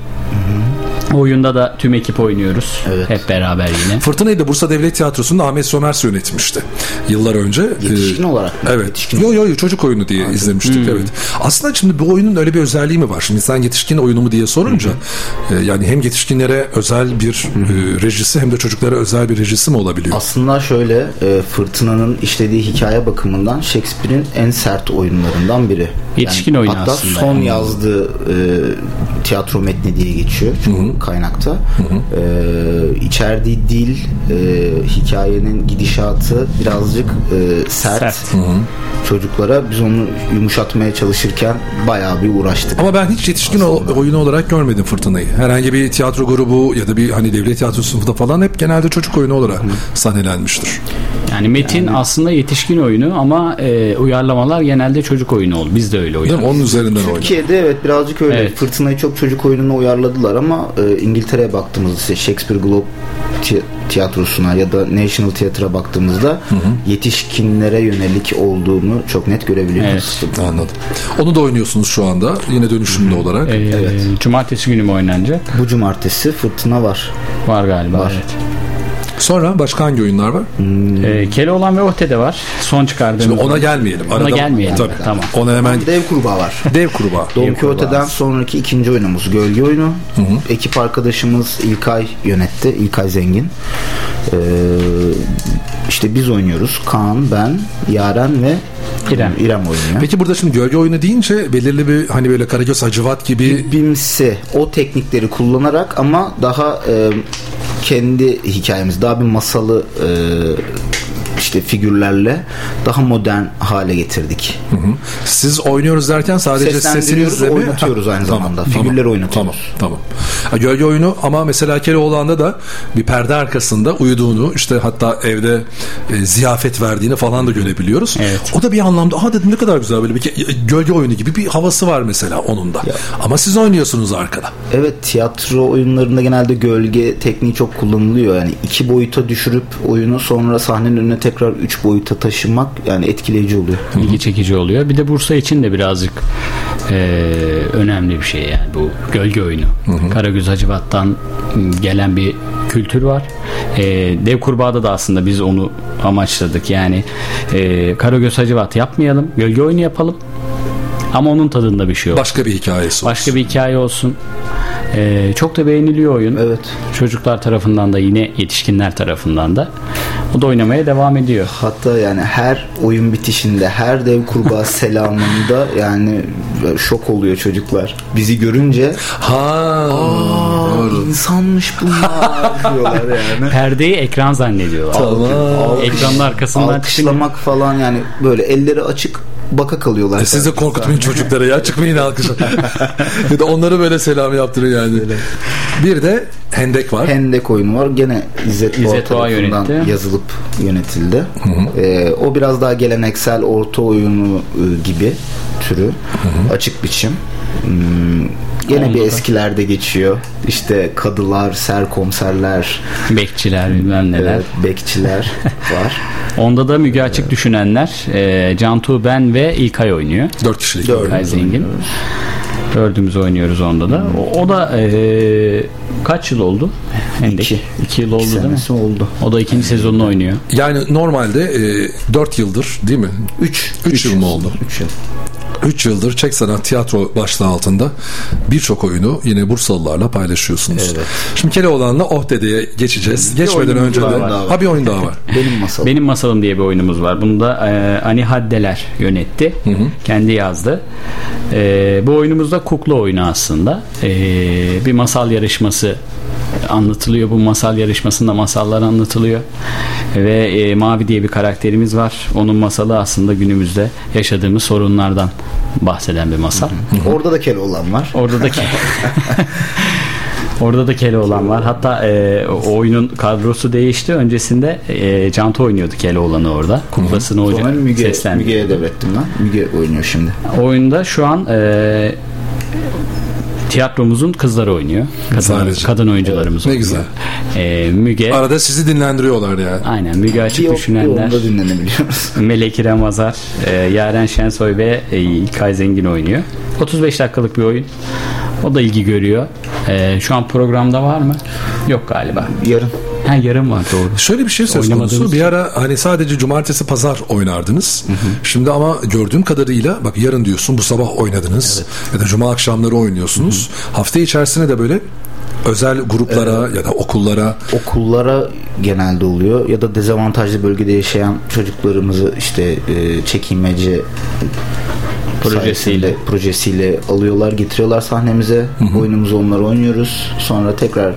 Oyunda da tüm ekip oynuyoruz. Hep beraber yine. Fırtınayı da Bursa Devlet Tiyatrosu'nda Ahmet Somers yönetmişti. Yıllar önce. Yetişkin Ee, olarak mı? Evet. Yo yo yo çocuk oyunu diye izlemiştik evet. Aslında şimdi bu oyunun öyle bir özelliği mi var? Şimdi sen yetişkin oyunu mu diye sorunca e, yani hem yetişkinlere özel bir e, rejisi hem de çocuklara özel bir rejisi mi olabiliyor? Aslında şöyle e, Fırtına'nın işlediği hikaye bakımından Shakespeare'in en sert oyunlarından biri. Yetişkin oyunu hatta aslında son yani. yazdığı e, tiyatro metni diye geçiyor çoğu kaynakta. E, içerdiği dil, e, hikayenin gidişatı birazcık e, sert. Sert. Çocuklara biz onu yumuşatmaya çalışırken bayağı bir uğraştık. Ama ben hiç yetişkin o- oyunu olarak görmedim Fırtınayı. Herhangi bir tiyatro grubu ya da bir hani devlet tiyatrosunda falan hep genelde çocuk oyunu olarak sahnelenmiştir. Yani metin aslında yetişkin oyunu ama e, uyarlamalar genelde çocuk oyunu oldu. Biz de öyle uyarladık. Onun üzerinden oynadı. Türkiye'de evet birazcık öyle. Evet. Fırtınayı çok çocuk oyununa uyarladılar ama e, İngiltere'ye baktığımızda işte Shakespeare Globe ti- tiyatrosuna ya da National Theatre'a baktığımızda yetişkinlere yönelik olduğunu çok net görebiliyoruz. Anladım. Onu da oynuyorsunuz şu anda. Yine dönüşümlü olarak. E, Cumartesi günü mü oynanacak? Bu cumartesi fırtına var. Var galiba. Var. Evet. Sonra başka hangi oyunlar var? E, Keloğlan ve Ohte'de var. Son çıkardığımız. Şimdi ona gelmeyelim. Ona Arada- gelmeyelim. Tabii. Tamam. Ona hemen Dev kurbağa var. dev kurbağa. Don Quixote'den sonraki ikinci oyunumuz Gölge Oyunu. Ekip arkadaşımız İlkay yönetti. İlkay Zengin. Ee, işte biz oynuyoruz. Kaan, ben, Yaren ve İrem. İrem oynuyor. Peki burada şimdi gölge oyunu deyince belirli bir hani böyle Karagöz Hacivat gibi Bimsi o teknikleri kullanarak ama daha e, kendi hikayemiz. Daha bir masalı e, işte figürlerle daha modern hale getirdik. Hı hı. Siz oynuyoruz derken sadece sesinizle mi? oynatıyoruz aynı Tamam, zamanda. tamam, Figürleri oynatıyoruz. Tamam, tamam. Gölge oyunu ama mesela Keloğlan'da da bir perde arkasında uyuduğunu işte hatta evde e, ziyafet verdiğini falan da görebiliyoruz. O da bir anlamda aha dedim ne kadar güzel böyle bir gölge oyunu gibi bir havası var mesela onun da. Ama siz oynuyorsunuz arkada. Evet tiyatro oyunlarında genelde gölge tekniği çok kullanılıyor. Yani iki boyuta düşürüp oyunu sonra sahnenin önüne tekrar üç boyuta taşımak yani etkileyici oluyor. ilgi çekici oluyor. Bir de Bursa için de birazcık e, önemli bir şey yani bu gölge oyunu. Karagöz Hacivat'tan gelen bir kültür var. E, Dev Kurbağa'da da aslında biz onu amaçladık. Yani e, Karagöz Hacivat yapmayalım. Gölge oyunu yapalım. Ama onun tadında bir şey olsun. Başka bir hikayesi olsun. Başka bir hikaye olsun. E, çok da beğeniliyor oyun. Evet. Çocuklar tarafından da yine yetişkinler tarafından da. O da oynamaya devam ediyor. Hatta yani her oyun bitişinde, her dev kurbağa [LAUGHS] selamında yani şok oluyor çocuklar. Bizi görünce Ha, aa insanmış bunlar [LAUGHS] diyorlar yani. Perdeyi ekran zannediyorlar. Alkış- Ekranın arkasından alkışlamak falan yani böyle elleri açık baka kalıyorlar. E siz de korkutmayın çocuklara ya çıkmayın alkışa. [LAUGHS] bir de onları böyle selam yaptırın yani. Bir de hendek var. Hendek oyunu var. Gene İzzet, İzzet Boğa Boğa tarafından yönetti. yazılıp yönetildi. Ee, o biraz daha geleneksel orta oyunu e, gibi türü. Açık biçim. Hmm, gene Onda bir da. eskilerde geçiyor. İşte kadılar, serkomiserler, bekçiler bilmem neler. evet, bekçiler [LAUGHS] var. Onda da Müge Açık düşünenler e, Cantu ben ve İlkay oynuyor. Dört kişilik. Dört. İlkay Zengin. Dördümüz oynuyoruz onda da. O, o da e, kaç yıl oldu? [LAUGHS] Hendek. İki. İki yıl oldu İki değil mi? oldu. O da ikinci sezonunu oynuyor. Yani normalde e, 4 yıldır değil mi? 3 Üç yıl mı oldu? 3 yıl. 3 yıldır Çek Sanat Tiyatro başlığı altında birçok oyunu yine Bursalılarla paylaşıyorsunuz. Şimdi Keloğlan'la Oh Dede'ye geçeceğiz. Geçmeden oyunumuz önce de ha bir oyun daha var. [LAUGHS] Benim masalım. Benim Masalım diye bir oyunumuz var. Bunu da e, Ani Haddeler yönetti. Kendi yazdı. E, bu oyunumuz da kukla oyunu aslında. E, bir masal yarışması anlatılıyor. Bu masal yarışmasında masallar anlatılıyor. Ve e, Mavi diye bir karakterimiz var. Onun masalı aslında günümüzde yaşadığımız sorunlardan bahseden bir masal. Orada da Keloğlan var. Orada da [LAUGHS] Orada da Keloğlan var. Hatta e, o oyunun kadrosu değişti. Öncesinde e, Canto oynuyordu Keloğlan'ı orada. Kuklasını Sonra hoca Müge, seslendi. Müge'ye devrettim ben. Müge oynuyor şimdi. Oyunda şu an e, tiyatromuzun kızları oynuyor. Kadın, Sadece. kadın oyuncularımız Ne oynuyor. güzel. E, Müge Arada sizi dinlendiriyorlar yani. Aynen Müge Açık Yok, Düşünenler. da dinlenebiliyoruz. [LAUGHS] Melek İrem Azar, e, Yaren Şensoy ve e, İlkay Zengin oynuyor. 35 dakikalık bir oyun. O da ilgi görüyor. E, şu an programda var mı? Yok galiba. Yarın. Ha yarın var doğru. Şöyle bir şey söz konusu. Bir ara hani sadece cumartesi pazar oynardınız. Şimdi ama gördüğüm kadarıyla bak yarın diyorsun bu sabah oynadınız. Ya da cuma akşamları oynuyorsunuz. Hafta içerisinde de böyle özel gruplara ya da okullara Okullara genelde oluyor ya da dezavantajlı bölgede yaşayan çocuklarımızı işte e, çekinmece Projesiyle. sayesinde, projesiyle alıyorlar getiriyorlar sahnemize oyunumuzu onlar oynuyoruz sonra tekrar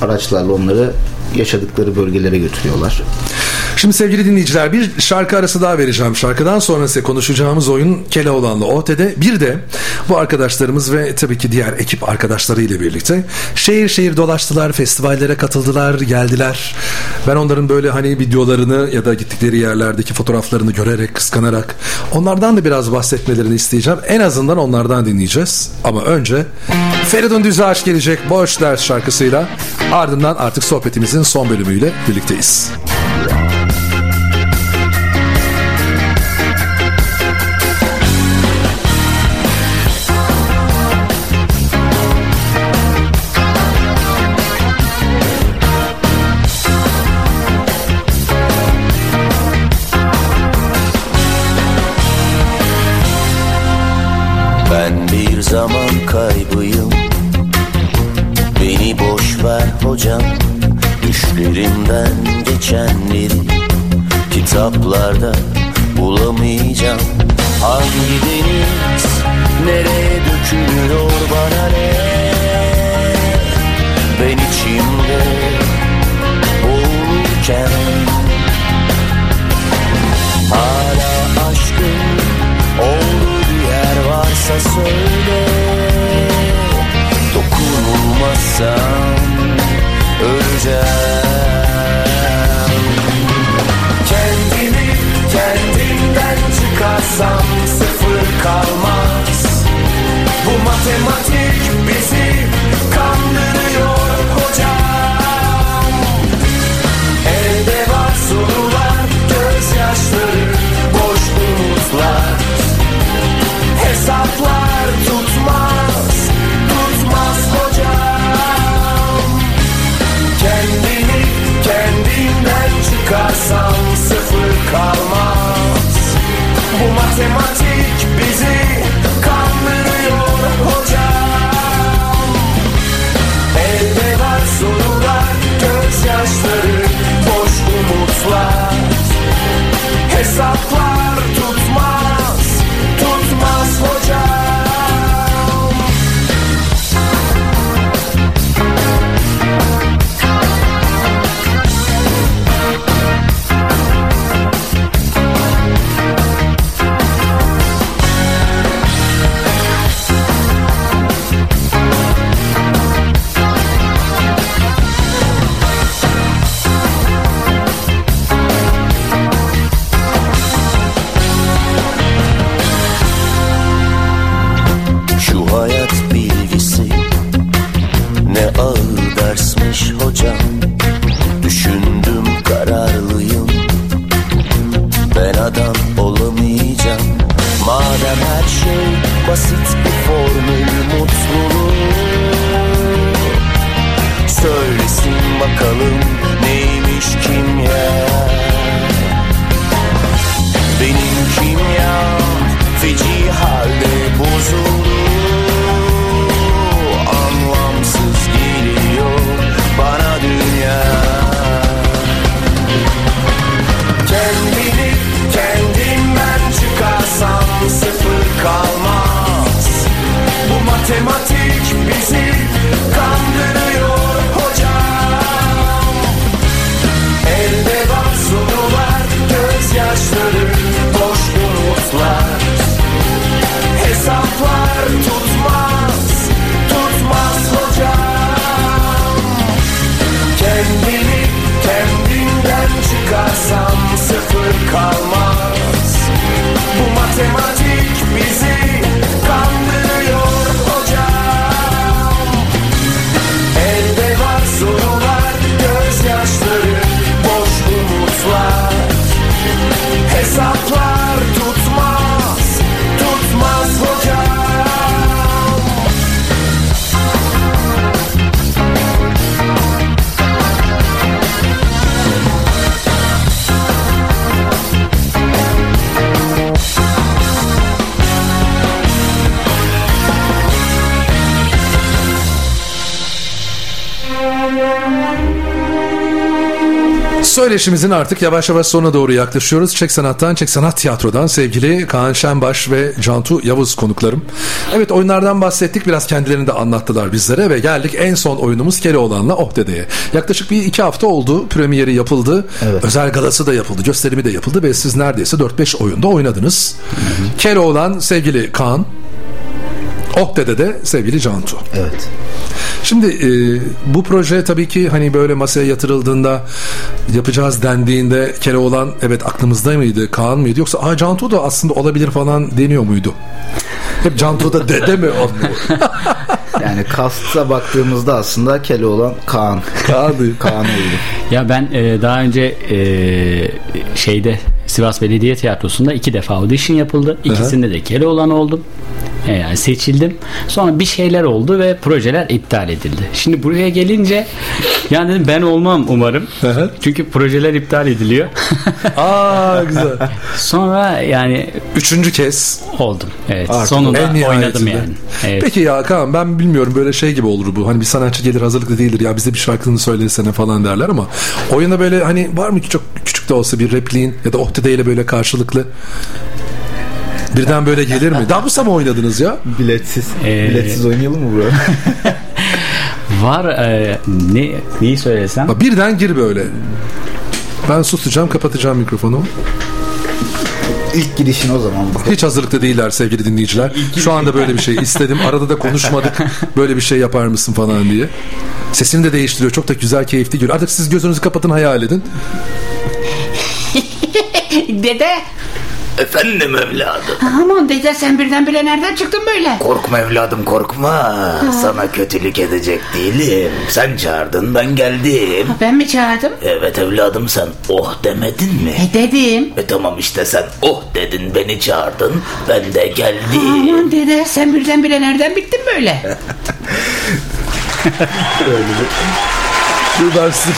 araçlarla onları yaşadıkları bölgelere götürüyorlar. Şimdi sevgili dinleyiciler bir şarkı arası daha vereceğim. Şarkıdan sonra size konuşacağımız oyun Keloğlan'la OT'de. Bir de bu arkadaşlarımız ve tabii ki diğer ekip arkadaşları ile birlikte şehir şehir dolaştılar, festivallere katıldılar, geldiler. Ben onların böyle hani videolarını ya da gittikleri yerlerdeki fotoğraflarını görerek, kıskanarak onlardan da biraz bahsetmelerini isteyeceğim. En azından onlardan dinleyeceğiz. Ama önce Feridun Düzağaç gelecek Boş Ders şarkısıyla ardından artık sohbetimizin son bölümüyle birlikteyiz. Bir zaman kaybıyım. Beni boş ver hocam Düşlerimden geçenleri Kitaplarda bulamayacağım. Hangi deniz nereye dökülüyor bana ne? Ben içimde boğulurken varsa söyle Dokunulmazsam Söyleşimizin artık yavaş yavaş sonuna doğru yaklaşıyoruz. Çek Sanat'tan, Çek Sanat Tiyatro'dan sevgili Kaan Şenbaş ve Cantu Yavuz konuklarım. Evet oyunlardan bahsettik. Biraz kendilerini de anlattılar bizlere ve geldik en son oyunumuz Keloğlan'la Oh Dede'ye. Yaklaşık bir iki hafta oldu. Premieri yapıldı. Özel galası da yapıldı. Gösterimi de yapıldı ve siz neredeyse 4-5 oyunda oynadınız. Keloğlan sevgili Kaan. Oh Dede de sevgili Cantu. Evet. Şimdi e, bu proje tabii ki hani böyle masaya yatırıldığında yapacağız dendiğinde Keloğlan evet aklımızda mıydı Kaan mıydı yoksa Aa, Cantu da aslında olabilir falan deniyor muydu? Hep Cantu da dede mi? [LAUGHS] Yani kasta baktığımızda aslında Keloğlan Kaan. Kaan, Kaan oldu. Ya ben e, daha önce e, şeyde Sivas Belediye Tiyatrosu'nda iki defa audition yapıldı. İkisinde de Keloğlan oldum. Yani seçildim. Sonra bir şeyler oldu ve projeler iptal edildi. Şimdi buraya gelince yani dedim ben olmam umarım. Çünkü projeler iptal ediliyor. [LAUGHS] Aa güzel. Sonra yani üçüncü kez oldum. Evet. Artık sonunda oynadım yani. Evet. Peki ya Kaan ben bilmiyorum böyle şey gibi olur bu. Hani bir sanatçı gelir hazırlıklı değildir ya bize bir şarkını söylesene falan derler ama oyunda böyle hani var mı ki çok küçük de olsa bir repliğin ya da ohdedeyle böyle karşılıklı birden böyle gelir mi? Dabusa mı oynadınız ya? Biletsiz. Ee, Biletsiz oynayalım mı bro? [LAUGHS] Var e, ne neyi söylesem? Bak birden gir böyle. Ben susacağım kapatacağım mikrofonu. İlk girişin o zaman bu. Hiç hazırlıklı değiller sevgili dinleyiciler. Şu anda böyle bir şey istedim. Arada da konuşmadık. [LAUGHS] Böyle bir şey yapar mısın falan diye. Sesini de değiştiriyor. Çok da güzel, keyifli görüyor. Artık siz gözünüzü kapatın hayal edin. [LAUGHS] Dede. Efendim evladım. Aman dede sen birdenbire nereden çıktın böyle? Korkma evladım korkma. Sana kötülük edecek değilim. Sen çağırdın ben geldim. Ben mi çağırdım? Evet evladım sen oh demedin mi? E dedim. E tamam işte sen oh dedin beni çağırdın. Ben de geldim. Aman dede sen birdenbire nereden bittin böyle? Dur ben size...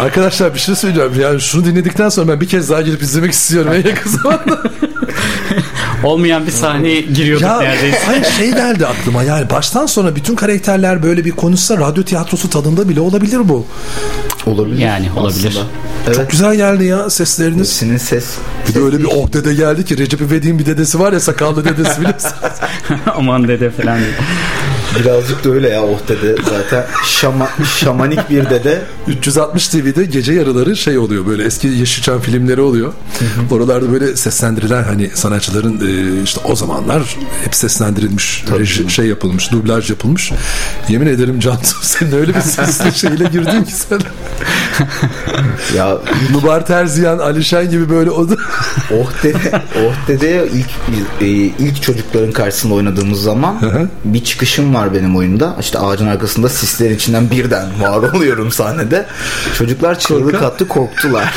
Arkadaşlar bir şey söyleyeceğim. Yani şunu dinledikten sonra ben bir kez daha gelip izlemek istiyorum en yakın zamanda. [LAUGHS] Olmayan bir sahneye giriyorduk ya neredeyse. hayır şey geldi aklıma yani baştan sona bütün karakterler böyle bir konuşsa radyo tiyatrosu tadında bile olabilir bu. Olabilir. Yani olabilir. Çok güzel geldi ya sesleriniz. Senin ses. Bir de öyle bir oh dede geldi ki Recep İvedik'in bir dedesi var ya sakallı dedesi biliyorsun. [LAUGHS] Aman dede falan. Birazcık da öyle ya oh dede zaten şama, şamanik bir dede 360 TV'de gece yarıları şey oluyor böyle eski Yeşilçam filmleri oluyor. Oralarda böyle seslendirilen hani sanatçıların e, işte o zamanlar hep seslendirilmiş reji- şey yapılmış dublaj yapılmış. Yemin ederim Cansu senin öyle bir sesli şeyle girdin ki sen. ya Nubar Terziyan, Alişen gibi böyle o da oh dede oh dede ilk e, ilk çocukların karşısında oynadığımız zaman bir çıkışım var benim oyunda. İşte ağacın arkasında sislerin içinden birden var oluyorum sahnede. Çocuklar çığlık attı korktular.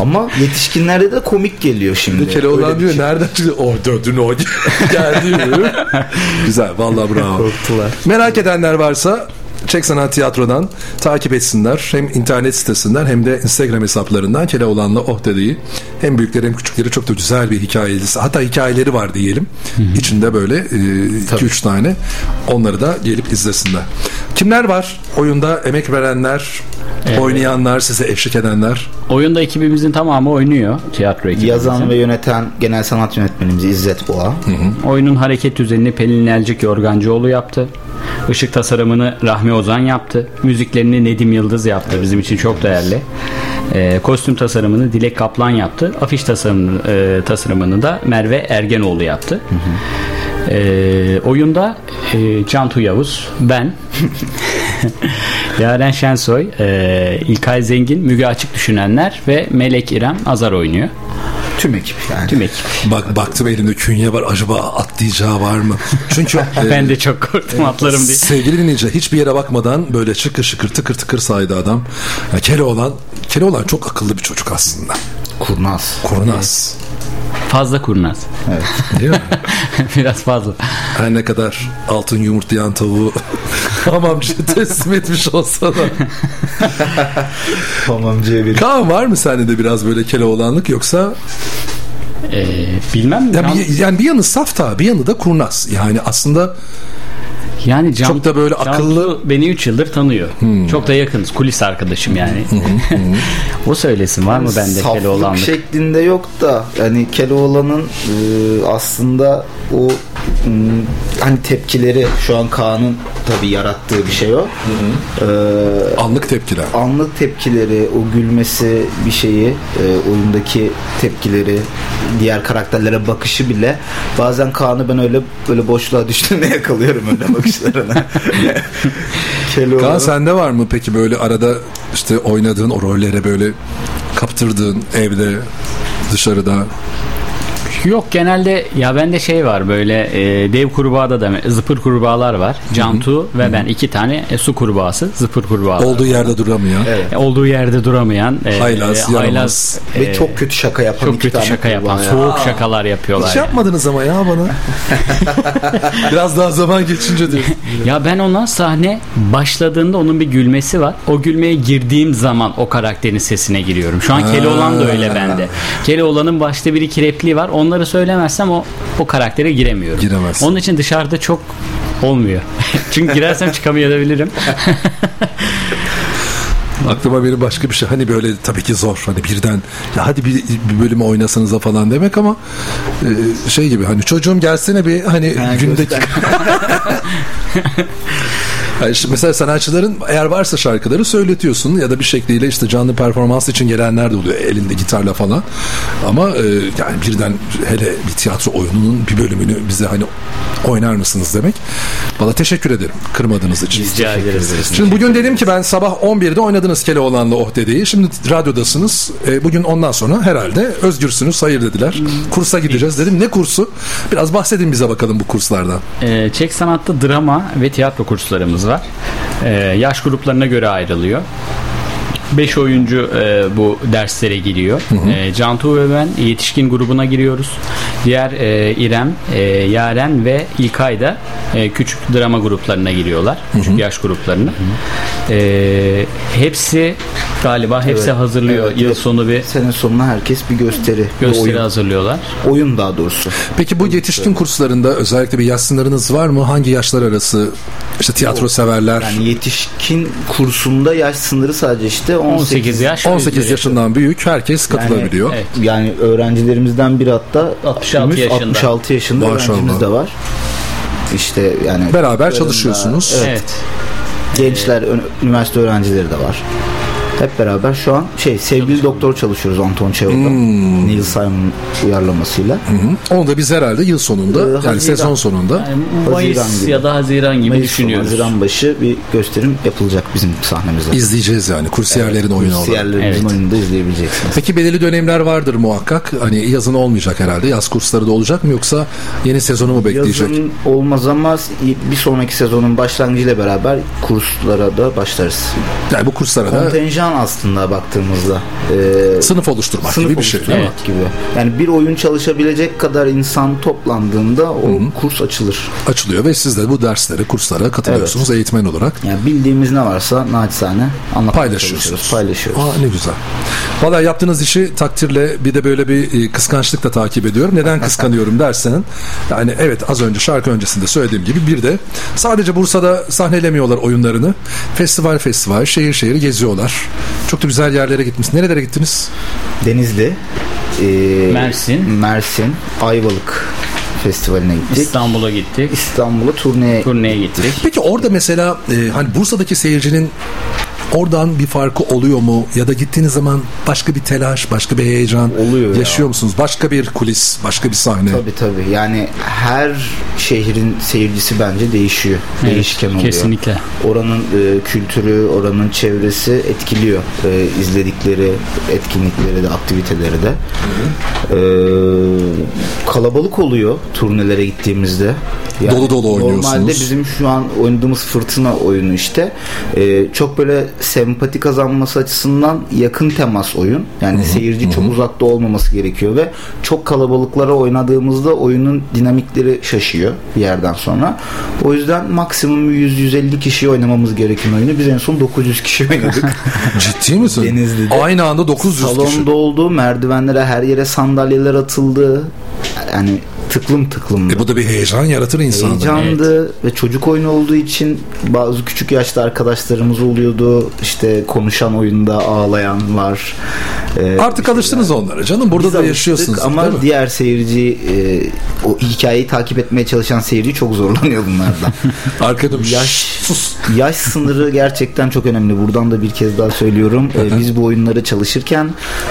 Ama yetişkinlerde de komik geliyor şimdi. Bir kere olan diyor şey. nereden çıktı? Oh dördün o [LAUGHS] geldi diyor. [LAUGHS] Güzel vallahi bravo. Korktular. Merak edenler varsa Çek Sanat Tiyatro'dan takip etsinler. Hem internet sitesinden hem de Instagram hesaplarından Keloğlan'la Oh Dede'yi hem büyükleri hem küçükleri çok da güzel bir hikayesi. Hatta hikayeleri var diyelim. İçinde böyle 2-3 tane. Onları da gelip izlesinler. Kimler var? Oyunda emek verenler, oynayanlar, size eşlik edenler. Oyunda ekibimizin tamamı oynuyor. Tiyatro ekibimizin. Yazan ve yöneten genel sanat yönetmenimiz İzzet Boğa. Oyunun hareket düzenini Pelin Elcik Yorgancıoğlu yaptı. Işık tasarımını Rahmi Ozan yaptı. Müziklerini Nedim Yıldız yaptı. Bizim için çok değerli. Ee, kostüm tasarımını Dilek Kaplan yaptı. Afiş tasarımını, e, tasarımını da Merve Ergenoğlu yaptı. Ee, oyunda e, Cantu Yavuz, ben, [LAUGHS] Yaren Şensoy, e, İlkay Zengin, Müge Açık Düşünenler ve Melek İrem Azar oynuyor. Tüm ekip yani. Tüm ekip. Bak baktım elimde künye var. Acaba atlayacağı var mı? Çünkü [LAUGHS] e, ben de çok korktum atlarım diye. Sevgili dinleyiciler hiçbir yere bakmadan böyle şıkır şıkır tıkır tıkır saydı adam. Ya, Keloğlan, Keloğlan çok akıllı bir çocuk aslında. Kurnaz. Kurnaz. Fazla kurnaz. Evet. Değil mi? [LAUGHS] Biraz fazla. Her ne kadar altın yumurtlayan tavuğu [LAUGHS] hamamcıya teslim etmiş olsa da. [LAUGHS] Hamamcıya bir. Kaan var mı sende de biraz böyle Keloğlanlık yoksa? Ee, bilmem. Ya bir, yani bir yanı safta bir yanı da kurnaz. Yani aslında Yani Can, Çok da böyle akıllı- beni 3 yıldır tanıyor. Çok da yakınız. Kulis arkadaşım yani. [LAUGHS] o söylesin var mı bende Keloğlanlık? şeklinde yok da yani Keloğlan'ın e, aslında o hani tepkileri şu an Kaan'ın tabii yarattığı bir şey o. E, anlık tepkiler. Anlık tepkileri, o gülmesi bir şeyi, e, oyundaki tepkileri, diğer karakterlere bakışı bile bazen Kaan'ı ben öyle böyle boşluğa düştüğünde [LAUGHS] yakalıyorum öyle bakışlarına. [LAUGHS] Kaan sende var mı peki böyle arada işte oynadığın o rollere böyle kaptırdığın evde dışarıda Yok genelde ya bende şey var böyle e, dev kurbağada da zıpır kurbağalar var. Cantu ve ben iki tane e, su kurbağası zıpır kurbağalar. olduğu yerde duramayan E, olduğu yerde duramayan e, Haylaz, e, yaramaz. Ve çok kötü şaka yapan çok iki kötü tane şaka yapan kurbağa ya. soğuk şakalar yapıyorlar. hiç yani. yapmadınız ama ya bana. [LAUGHS] Biraz daha zaman geçince diyor. [LAUGHS] Ya ben ona sahne başladığında onun bir gülmesi var. O gülmeye girdiğim zaman o karakterin sesine giriyorum. Şu an. Keloğlan da öyle bende. Keloğlan'ın başta bir iki repliği var. Onları söylemezsem o o karaktere giremiyorum. Giremezsin. Onun için dışarıda çok olmuyor. [LAUGHS] Çünkü girersem çıkamayabilirim. [LAUGHS] Aklıma benim başka bir şey hani böyle tabii ki zor hani birden ya hadi bir, bir bölümü oynasanıza falan demek ama e, şey gibi hani çocuğum gelsene bir hani gündeki [LAUGHS] Yani işte mesela sanatçıların eğer varsa şarkıları söyletiyorsun ya da bir şekliyle işte canlı performans için gelenler de oluyor elinde gitarla falan. Ama e, yani birden hele bir tiyatro oyununun bir bölümünü bize hani oynar mısınız demek. Valla teşekkür ederim kırmadığınız için. Rica ederiz. Şimdi bugün dedim ki ben sabah 11'de oynadınız Keloğlan'la Oh dedeyi. Şimdi radyodasınız. E, bugün ondan sonra herhalde özgürsünüz. Hayır dediler. Kursa gideceğiz dedim. Ne kursu? Biraz bahsedin bize bakalım bu kurslardan. Ee, Çek Sanat'ta drama ve tiyatro kurslarımız var. Ee, yaş gruplarına göre ayrılıyor. 5 oyuncu e, bu derslere giriyor. E, Cantu ve ben yetişkin grubuna giriyoruz. Diğer e, İrem, e, Yaren ve İlkay da e, küçük drama gruplarına giriyorlar. Küçük yaş gruplarına. E, hepsi galiba hepsi Evet, hazırlıyor. evet, Yıl evet. sonu bir Sene sonuna herkes bir gösteri, bir gösteri oyun, hazırlıyorlar. oyun daha doğrusu. Peki bu yetişkin kurslarında özellikle bir yaş sınırınız var mı? Hangi yaşlar arası işte tiyatro severler? Yani yetişkin kursunda yaş sınırı sadece işte 18, 18 yaş. 18 yaşından büyük herkes katılabiliyor. Evet. Yani öğrencilerimizden biri hatta 66 günümüz yaşında. 66 yaşında Maşallah. öğrencimiz de var. İşte yani Beraber çalışıyorsunuz. Evet. Evet. Gençler, üniversite öğrencileri de var. Hep beraber şu an şey sevgili doktor çalışıyoruz Anton Çehov'da. Hmm. Neil Simon uyarlamasıyla. Hı hı. Onu da biz herhalde yıl sonunda Ee, yani Haziran. sezon sonunda Yani Mayıs Haziran gibi. ya da Haziran gibi Mayıs sonu, düşünüyoruz. Haziran başı bir gösterim yapılacak bizim sahnemizde. izleyeceğiz yani kursiyerlerin oyunu olarak. Kursiyerlerimizin Evet. oyununu da izleyebileceksiniz. Peki belirli dönemler vardır muhakkak. Hani yazın olmayacak herhalde. Yaz kursları da olacak mı yoksa yeni sezonu mu bekleyecek? Yazın olmaz ama bir sonraki sezonun başlangıcıyla beraber kurslara da başlarız. Yani bu kurslara da Kontenjan aslında baktığımızda. e, sınıf oluşturmak sınıf gibi bir şey oluşturmak gibi. Yani bir oyun çalışabilecek kadar insan toplandığında o kurs açılır. Açılıyor ve siz de bu derslere, kurslara katılıyorsunuz eğitmen olarak. Yani bildiğimiz ne varsa naçizane anlatmaya Paylaşıyorsunuz. Paylaşıyoruz. Aa ne güzel. Valla yaptığınız işi takdirle bir de böyle bir e, kıskançlıkla takip ediyorum. Neden [LAUGHS] kıskanıyorum dersen yani evet az önce şarkı öncesinde söylediğim gibi bir de sadece Bursa'da sahnelemiyorlar oyunlarını. Festival festival, şehir şehir geziyorlar. Çok da güzel yerlere gitmiş. Nerelere gittiniz? Denizli, e, Mersin. Mersin, Ayvalık Festivali'ne gittik. İstanbul'a gittik. İstanbul'a turneye Turneye gittik. Peki orada mesela e, hani Bursa'daki seyircinin oradan bir farkı oluyor mu? Ya da gittiğiniz zaman başka bir telaş, başka bir heyecan Oluyor ya. yaşıyor musunuz? Başka bir kulis, başka bir sahne. Tabii tabii. Yani her şehrin seyircisi bence değişiyor. Evet, Değişken oluyor. kesinlikle. Oranın e, kültürü, oranın çevresi etkiliyor e, izledikleri etkinlikleri de, aktiviteleri de. E, kalabalık oluyor turnelere gittiğimizde. Dolu dolu oynuyorsunuz. Normalde bizim şu an oynadığımız fırtına oyunu işte e, çok böyle sempati kazanması açısından yakın temas oyun. Yani seyirci çok uzakta olmaması gerekiyor ve çok kalabalıklara oynadığımızda oyunun dinamikleri şaşıyor bir yerden sonra. O yüzden maksimum 100-150 kişi oynamamız gereken oyunu biz en son 900 kişi oynadık. [LAUGHS] Ciddi misin? Denizli'de. Aynı anda 900 Salon kişi. doldu, merdivenlere her yere sandalyeler atıldı. Yani tıklım tıklım. E bu da bir heyecan yaratır insanda. Heyecandı ve çocuk oyunu olduğu için bazı küçük yaşta arkadaşlarımız oluyordu. İşte konuşan oyunda ağlayan var. Ee, Artık alıştınız onlara canım. Burada biz da yaşıyorsunuz. değil mi? Ama diğer seyirci e, o hikayeyi takip etmeye çalışan seyirci çok zorlanıyor bunlardan. [LAUGHS] Arkada yaş, yaş sınırı gerçekten çok önemli. Buradan da bir kez daha söylüyorum. Ee, biz bu oyunları çalışırken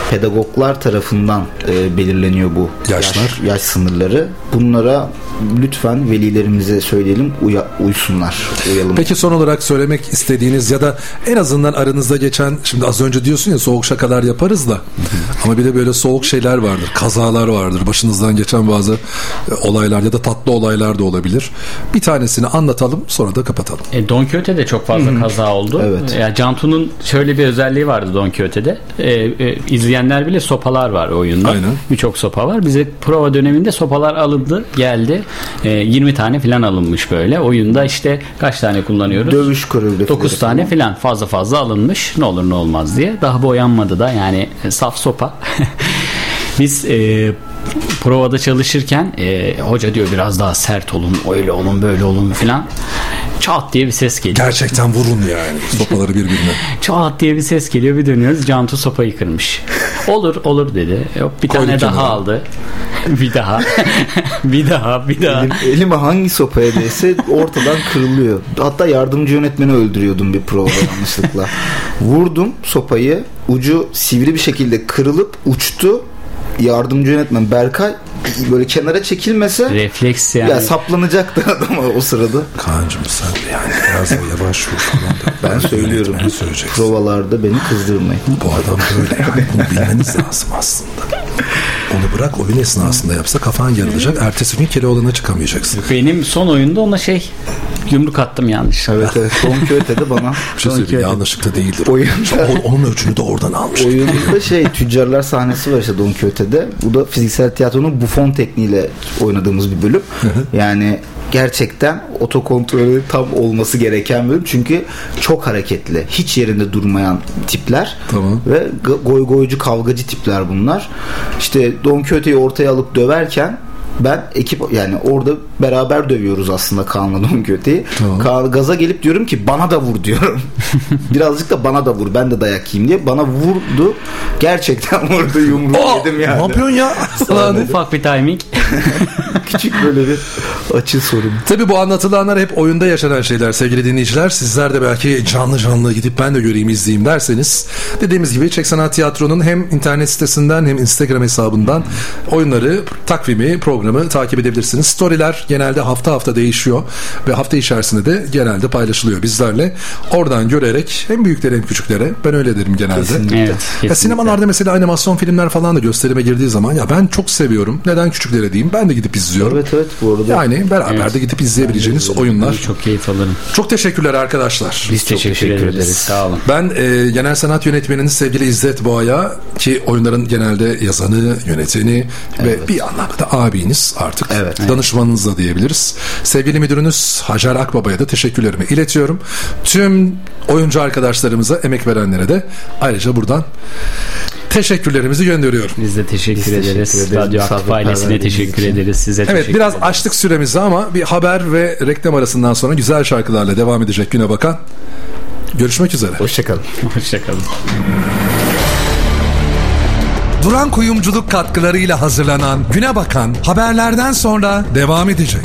pedagoglar tarafından e, belirleniyor bu Yaşlar. yaş, yaş sınırları. Bunlara lütfen velilerimize söyleyelim uya, uysunlar. Uyalım. Peki son olarak söylemek istediğiniz ya da en azından aranızda geçen şimdi az önce diyorsun ya soğuk şakalar yaparız da ama bir de böyle soğuk şeyler vardır. Kazalar vardır. Başınızdan geçen bazı e, olaylar ya da tatlı olaylar da olabilir. Bir tanesini anlatalım sonra da kapatalım. E, Don Quixote'de çok fazla kaza oldu. Evet. Ya Cantu'nun şöyle bir özelliği vardı Don Quixote'de. E, e, izleyenler bile sopalar var oyunda. Birçok sopa var. Bize prova döneminde sopalar alındı, geldi. E, 20 tane falan alınmış böyle. Oyunda işte kaç tane kullanıyoruz? Dövüş koreografileri 9 tane falan fazla fazla alınmış. Ne olur ne olmaz diye. Daha boyanmadı da yani e, saf sopa. [LAUGHS] Biz e, provada çalışırken e, hoca diyor biraz daha sert olun, öyle olun, böyle olun falan. Çat diye bir ses geliyor. Gerçekten vurun yani sopaları birbirine. [LAUGHS] Çat diye bir ses geliyor bir dönüyoruz Cantu sopayı kırmış. Olur olur dedi. Yok, bir Koydu tane kenara. daha aldı. [LAUGHS] bir daha. [LAUGHS] bir daha bir daha. Elim, elime hangi sopaya değse ortadan kırılıyor. Hatta yardımcı yönetmeni öldürüyordum bir provada yanlışlıkla. Vurdum sopayı. Ucu sivri bir şekilde kırılıp uçtu. Yardımcı yönetmen Berkay böyle kenara çekilmese Refleks yani. ya saplanacaktı [LAUGHS] adam o sırada. Kaan'cım sen yani biraz yavaş vur falan. Ben söylüyorum. Ne söyleyeceksin? Provalarda beni kızdırmayın. Bu adam böyle yani. [LAUGHS] Bunu bilmeniz lazım aslında. Onu bırak oyun esnasında yapsa kafan yarılacak. Ertesi gün Keloğlan'a çıkamayacaksın. Benim son oyunda ona şey yumruk attım yanlış. Evet evet. Don Quixote'de bana [LAUGHS] Bir şey söyleyeyim yanlışlıkla değildir. Oyunda- O- onun ölçünü de oradan almış. Oyunda şey tüccarlar sahnesi var işte Don Quixote'de. Bu da fiziksel tiyatronun bufon tekniğiyle oynadığımız bir bölüm. yani gerçekten otokontrolü tam olması gereken bölüm. Çünkü çok hareketli. Hiç yerinde durmayan tipler. Tamam. Ve go- goy goycu kavgacı tipler bunlar. İşte Don Quixote'yi ortaya alıp döverken ben ekip yani orada beraber dövüyoruz aslında Kaan'la Don Quixote'yi. Tamam. Kaan gaza gelip diyorum ki bana da vur diyorum. [LAUGHS] Birazcık da bana da vur ben de dayak yiyeyim diye. Bana vurdu. Gerçekten [LAUGHS] vurdu yumruğu yedim yani. Ne yapıyorsun ya? Ufak bir timing. [LAUGHS] Küçük böyle bir açı sorun. Tabii bu anlatılanlar hep oyunda yaşanan şeyler sevgili dinleyiciler. Sizler de belki canlı canlı gidip ben de göreyim izleyeyim derseniz dediğimiz gibi Çek Sanat Tiyatro'nun hem internet sitesinden hem Instagram hesabından oyunları, takvimi, programı takip edebilirsiniz. Storyler genelde hafta hafta değişiyor ve hafta içerisinde de genelde paylaşılıyor bizlerle. Oradan görerek hem büyüklere hem küçüklere ben öyle derim genelde. Kesinlikle. Evet. Ya kesinlikle. sinemalarda mesela animasyon filmler falan da gösterime girdiği zaman ya ben çok seviyorum. Neden küçüklere diyeyim? Ben de gidip izliyorum. Evet evet bu arada. Yani beraber Evet. de gidip izleyebileceğiniz oyunlar. Çok keyif alırım. Çok teşekkürler arkadaşlar. Biz çok teşekkür, ederiz. Sağ olun. Ben e, genel sanat yönetmeniniz sevgili İzzet Boğa'ya ki oyunların genelde yazanı, yöneteni ve bir anlamda da abiniz artık. Evet. Danışmanınız da diyebiliriz. Sevgili müdürünüz Hacer Akbaba'ya da teşekkürlerimi iletiyorum. Tüm oyuncu arkadaşlarımıza, emek verenlere de ayrıca buradan teşekkürlerimizi gönderiyorum. Biz de teşekkür Biz teşekkür ederiz. ederiz Radyo Aktif misafirperverliğiniz ailesine teşekkür için. ederiz. Size Evet teşekkür biraz ederiz. açtık süremizi ama bir haber ve reklam arasından sonra güzel şarkılarla devam edecek güne bakan. Görüşmek üzere. Hoşçakalın. [LAUGHS] Hoşçakalın. Duran Kuyumculuk katkılarıyla hazırlanan Güne Bakan haberlerden sonra devam edecek.